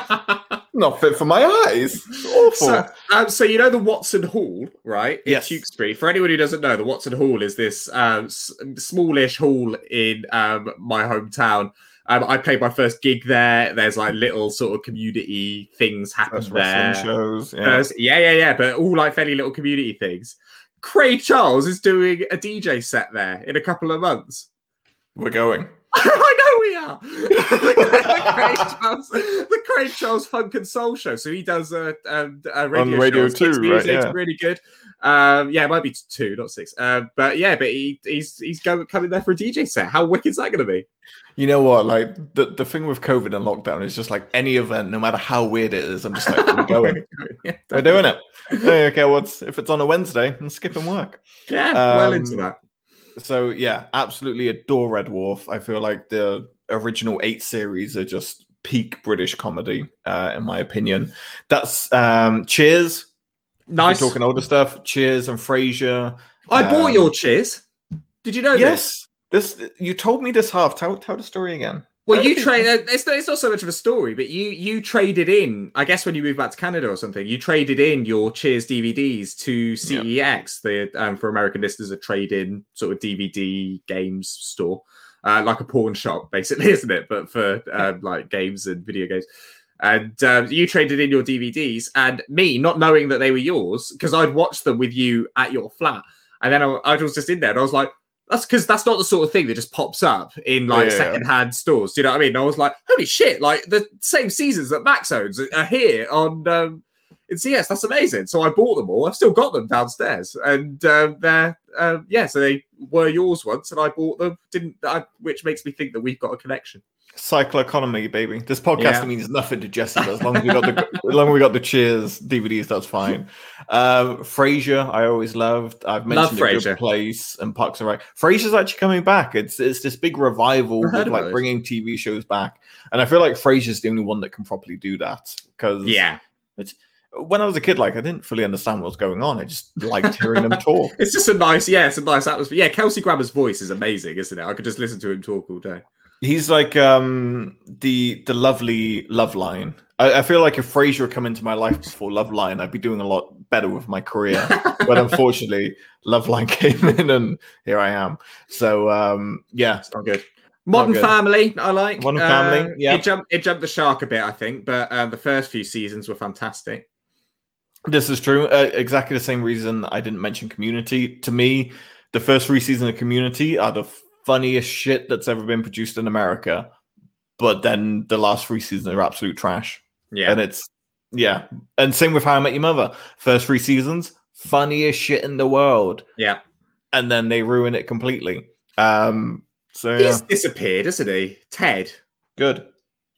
[SPEAKER 5] not fit for my eyes. It's awful.
[SPEAKER 6] So, um, so you know the Watson Hall, right? In
[SPEAKER 5] Yes.
[SPEAKER 6] Tewkesbury. For anyone who doesn't know, the Watson Hall is this um, s- smallish hall in um, my hometown. Um, I played my first gig there. There's like little sort of community things happen
[SPEAKER 5] That's
[SPEAKER 6] there.
[SPEAKER 5] wrestling shows. Yeah.
[SPEAKER 6] There's- yeah, yeah, yeah, but all like fairly little community things. Craig Charles is doing a DJ set there in a couple of months.
[SPEAKER 5] We're going.
[SPEAKER 6] I know we are. the, Craig Charles, the Craig Charles Funk and Soul Show. So he does a, um, a radio,
[SPEAKER 5] radio
[SPEAKER 6] show. Six
[SPEAKER 5] too, right,
[SPEAKER 6] music,
[SPEAKER 5] yeah.
[SPEAKER 6] It's really good. Um, yeah, it might be two, not six. Um, but yeah, but he, he's he's going coming there for a DJ set. How wicked is that going to be?
[SPEAKER 5] You know what? Like the, the thing with COVID and lockdown is just like any event, no matter how weird it is, I'm just like, we're going.
[SPEAKER 6] yeah,
[SPEAKER 5] we're doing it. Hey, okay, what's if it's on a Wednesday? I'm skipping work.
[SPEAKER 6] yeah, well
[SPEAKER 5] Um,
[SPEAKER 6] into that.
[SPEAKER 5] So yeah, absolutely adore Red Dwarf. I feel like the original eight series are just peak British comedy, uh, in my opinion. That's um Cheers.
[SPEAKER 6] Nice.
[SPEAKER 5] We're talking older stuff. Cheers and Frasier.
[SPEAKER 6] I bought
[SPEAKER 5] um,
[SPEAKER 6] your cheers. Did you know this?
[SPEAKER 5] Yes. This you told me this half. Tell tell the story again.
[SPEAKER 6] Well, you trade. uh, It's not, it's not so much of a story, but you you traded in. I guess when you moved back to Canada or something, you traded in your Cheers DVDs to CEX, the um, for American listeners, a trade-in sort of DVD games store, uh, like a pawn shop, basically, isn't it? But for um, like games and video games. And um, you traded in your DVDs, and me not knowing that they were yours because I'd watched them with you at your flat, and then I, I was just in there, and I was like, that's because that's not the sort of thing that just pops up in like
[SPEAKER 5] Yeah,
[SPEAKER 6] secondhand stores. Do you know what I mean? And I was like, holy shit! Like the same seasons that Max owns are here on um, in CS. That's amazing. So I bought them all. I've still got them downstairs, and um, they're uh, yeah. So they were yours once, and I bought them. Didn't I, which makes me think that we've got a connection.
[SPEAKER 5] Cycle economy, baby. This podcast
[SPEAKER 6] Yeah.
[SPEAKER 5] means nothing to Jessica as long as we got the as long as we got the Cheers DVDs. That's fine. Um, Frasier, I always loved. I've mentioned a
[SPEAKER 6] Frasier.
[SPEAKER 5] Good Place and Parks and Rec. Frasier's actually coming back. It's it's this big revival of like
[SPEAKER 6] this.
[SPEAKER 5] bringing TV shows back, and I feel like Frasier's the only one that can properly do that because
[SPEAKER 6] Yeah,
[SPEAKER 5] when I was a kid, like I didn't fully understand what was going on. I just liked hearing them talk.
[SPEAKER 6] it's just a nice yeah, it's a nice atmosphere. Yeah, Kelsey Grammer's voice is amazing, isn't it? I could just listen to him talk all day.
[SPEAKER 5] He's like um the the lovely love line. I, I feel like if Frasier had come into my life before Love Line, I'd be doing a lot better with my career. but unfortunately, Love Line came in, and here I am. So um yeah,
[SPEAKER 6] It's not good. Modern. Family, I like.
[SPEAKER 5] Modern Family,
[SPEAKER 6] Uh,
[SPEAKER 5] yeah.
[SPEAKER 6] It jumped, it jumped the shark a bit, I think, but um, the first few seasons were fantastic.
[SPEAKER 5] This is true. Uh, exactly the same reason I didn't mention Community. To me, the first three seasons of Community are the funniest shit that's ever been produced in America. But then the last three seasons are absolute trash.
[SPEAKER 6] Yeah.
[SPEAKER 5] And it's yeah. And same with How I Met Your Mother. First three seasons, funniest shit in the world.
[SPEAKER 6] yeah.
[SPEAKER 5] And then they ruin it completely. Um so yeah,
[SPEAKER 6] He's disappeared, isn't he? Ted.
[SPEAKER 5] good.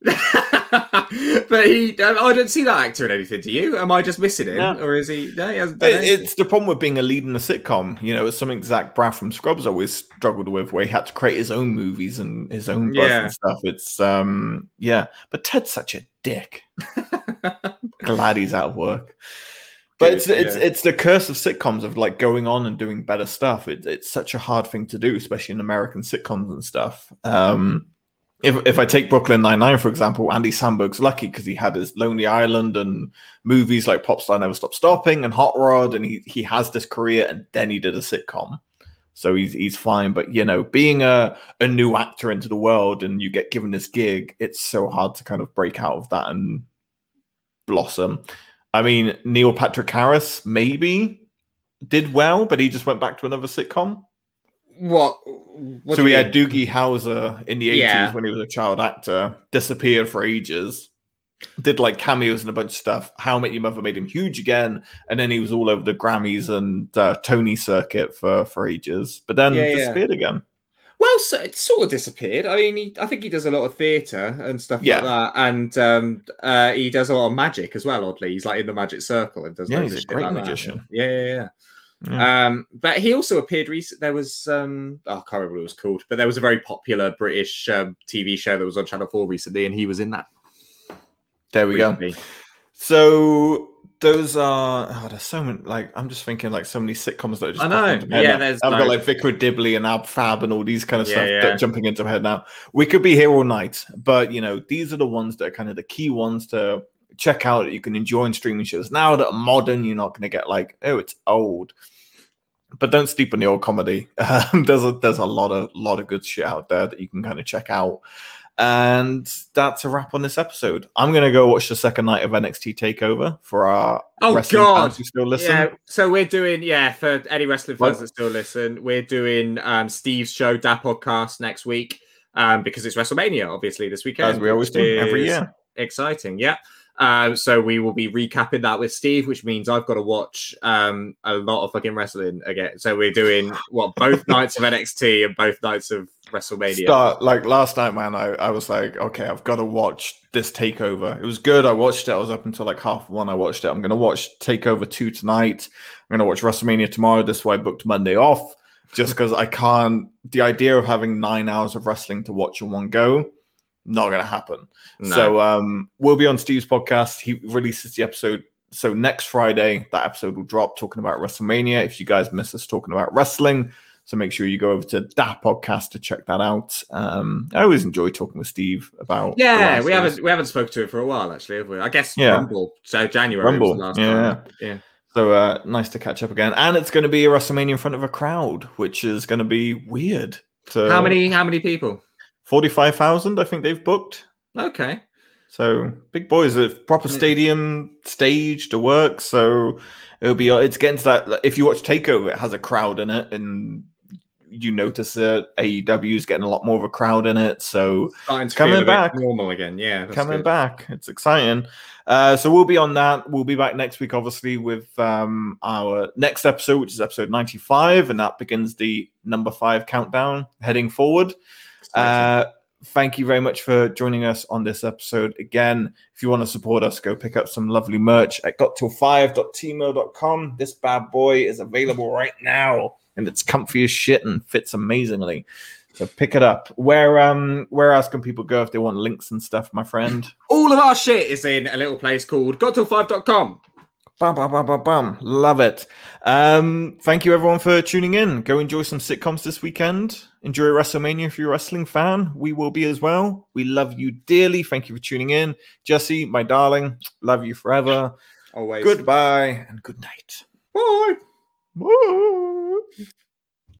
[SPEAKER 6] but he, um, I don't see that actor in anything. Do you? Am I just missing him,
[SPEAKER 5] No.
[SPEAKER 6] or is he? No, he hasn't done
[SPEAKER 5] It, it's the problem with being a lead in a sitcom. You know, it's something Zach Braff from Scrubs always struggled with, where he had to create his own movies and his own
[SPEAKER 6] Yeah.
[SPEAKER 5] and stuff. It's um, yeah. But Ted's such a dick. Glad he's out of work. But it's it's
[SPEAKER 6] yeah.
[SPEAKER 5] it's the curse of sitcoms of like going on and doing better stuff. It, it's such a hard thing to do, especially in American sitcoms and stuff. Um, if if I take Brooklyn Nine Nine for example, Andy Samberg's lucky because he had his Lonely Island and movies like Popstar Never Stop Stopping and Hot Rod, and he he has this career, and then he did a sitcom, so he's he's fine. But you know, being a a new actor into the world and you get given this gig, it's so hard to kind of break out of that and blossom. I mean, Neil Patrick Harris maybe did well, but he just went back to another sitcom.
[SPEAKER 6] What? what
[SPEAKER 5] so we had
[SPEAKER 6] mean?
[SPEAKER 5] Doogie Howser in the 80s
[SPEAKER 6] Yeah.
[SPEAKER 5] when he was a child actor, disappeared for ages, did like cameos and a bunch of stuff. How I Met Your Mother made him huge again, and then he was all over the Grammys and uh, Tony circuit for for ages, but then
[SPEAKER 6] Yeah, yeah.
[SPEAKER 5] disappeared again.
[SPEAKER 6] Well, so it sort of disappeared. I mean, he, I think he does a lot of theatre and stuff
[SPEAKER 5] Yeah.
[SPEAKER 6] like that, and um, uh, he does a lot of magic as well. Oddly, he's like in the magic circle and does.
[SPEAKER 5] Yeah,
[SPEAKER 6] loads
[SPEAKER 5] he's
[SPEAKER 6] of
[SPEAKER 5] a great
[SPEAKER 6] like
[SPEAKER 5] magician.
[SPEAKER 6] Yeah, yeah, yeah.
[SPEAKER 5] Yeah.
[SPEAKER 6] Um, but he also appeared recent. There was um, oh, I can't remember what it was called, but there was a very popular British um, TV show that was on Channel Four recently, and he was in that.
[SPEAKER 5] There we go. So those are oh, there's so many like I'm just thinking like so many sitcoms that are just
[SPEAKER 6] I know. Yeah,
[SPEAKER 5] now.
[SPEAKER 6] there's
[SPEAKER 5] I've got like Vicar Dibley and Ab Fab and all these kind of
[SPEAKER 6] Yeah,
[SPEAKER 5] stuff
[SPEAKER 6] yeah.
[SPEAKER 5] jumping into my head now. We could be here all night, but you know these are the ones that are kind of the key ones to check out that you can enjoy in streaming shows now that are modern. You're not going to get like oh it's old, but don't sleep on the old comedy. Um, there's a there's a lot of lot of good shit out there that you can kind of check out. And that's a wrap on this episode. I'm gonna go watch the second night of NXT Takeover for our
[SPEAKER 6] Oh,
[SPEAKER 5] wrestling
[SPEAKER 6] God.
[SPEAKER 5] fans who still listen.
[SPEAKER 6] Yeah, so we're doing yeah for any wrestling fans
[SPEAKER 5] What?
[SPEAKER 6] that still listen, we're doing um Steve's show that podcast next week um because it's WrestleMania obviously this weekend
[SPEAKER 5] As we always do every year.
[SPEAKER 6] Exciting, yeah. Um, so we will be recapping that with Steve, which means I've got to watch um a lot of fucking wrestling again. So we're doing what both nights of NXT and both nights of WrestleMania.
[SPEAKER 5] Start like last night, man. I, I was like, okay, I've got to watch this takeover. It was good. I watched it. I was up until like half one. I watched it. I'm gonna watch Takeover two tonight. I'm gonna watch WrestleMania tomorrow. This is why I booked Monday off, just because I can't. The idea of having nine hours of wrestling to watch in one go, not gonna happen.
[SPEAKER 6] No.
[SPEAKER 5] So um, we'll be on Steve's podcast. He releases the episode. So next Friday, that episode will drop talking about WrestleMania. If you guys miss us talking about wrestling, so make sure you go over to that podcast to check that out. Um, I always enjoy talking with Steve about.
[SPEAKER 6] yeah, we haven't we haven't spoken to him for a while actually, have we? I guess
[SPEAKER 5] Yeah.
[SPEAKER 6] Rumble. So January was
[SPEAKER 5] Rumble,
[SPEAKER 6] the last
[SPEAKER 5] yeah.
[SPEAKER 6] time. Yeah.
[SPEAKER 5] So uh, nice to catch up again, and it's going to be a WrestleMania in front of a crowd, which is going to be weird. So
[SPEAKER 6] How many how many people?
[SPEAKER 5] Forty-five thousand, I think they've booked.
[SPEAKER 6] Okay.
[SPEAKER 5] So big boys, a proper stadium stage to work. So it'll be it's getting to that. If you watch Takeover, it has a crowd in it, and you notice that AEW is getting a lot more of a crowd in it. So
[SPEAKER 6] it's
[SPEAKER 5] Coming
[SPEAKER 6] feel a bit
[SPEAKER 5] back.
[SPEAKER 6] normal again. Yeah, that's
[SPEAKER 5] coming
[SPEAKER 6] good.
[SPEAKER 5] back. It's exciting. Uh, so we'll be on that. We'll be back next week, obviously, with um, our next episode, which is episode 95, and that begins the number five countdown heading forward. Uh, thank you very much for joining us on this episode. Again, if you want to support us, go pick up some lovely merch at gottill5.teemill.com. This bad boy is available right now, and it's comfy as shit and fits amazingly. So pick it up. Where um where else can people go if they want links and stuff, my friend?
[SPEAKER 6] All of our shit is in a little place called gottill5.com.
[SPEAKER 5] Bum, bum, bum, bum, bum. Love it. Um, thank you everyone for tuning in. Go enjoy some sitcoms this weekend. Enjoy WrestleMania if you're a wrestling fan. We will be as well. We love you dearly. Thank you for tuning in. Jesse, my darling, love you forever.
[SPEAKER 6] Always.
[SPEAKER 5] Goodbye and good night.
[SPEAKER 6] Bye.
[SPEAKER 5] Bye.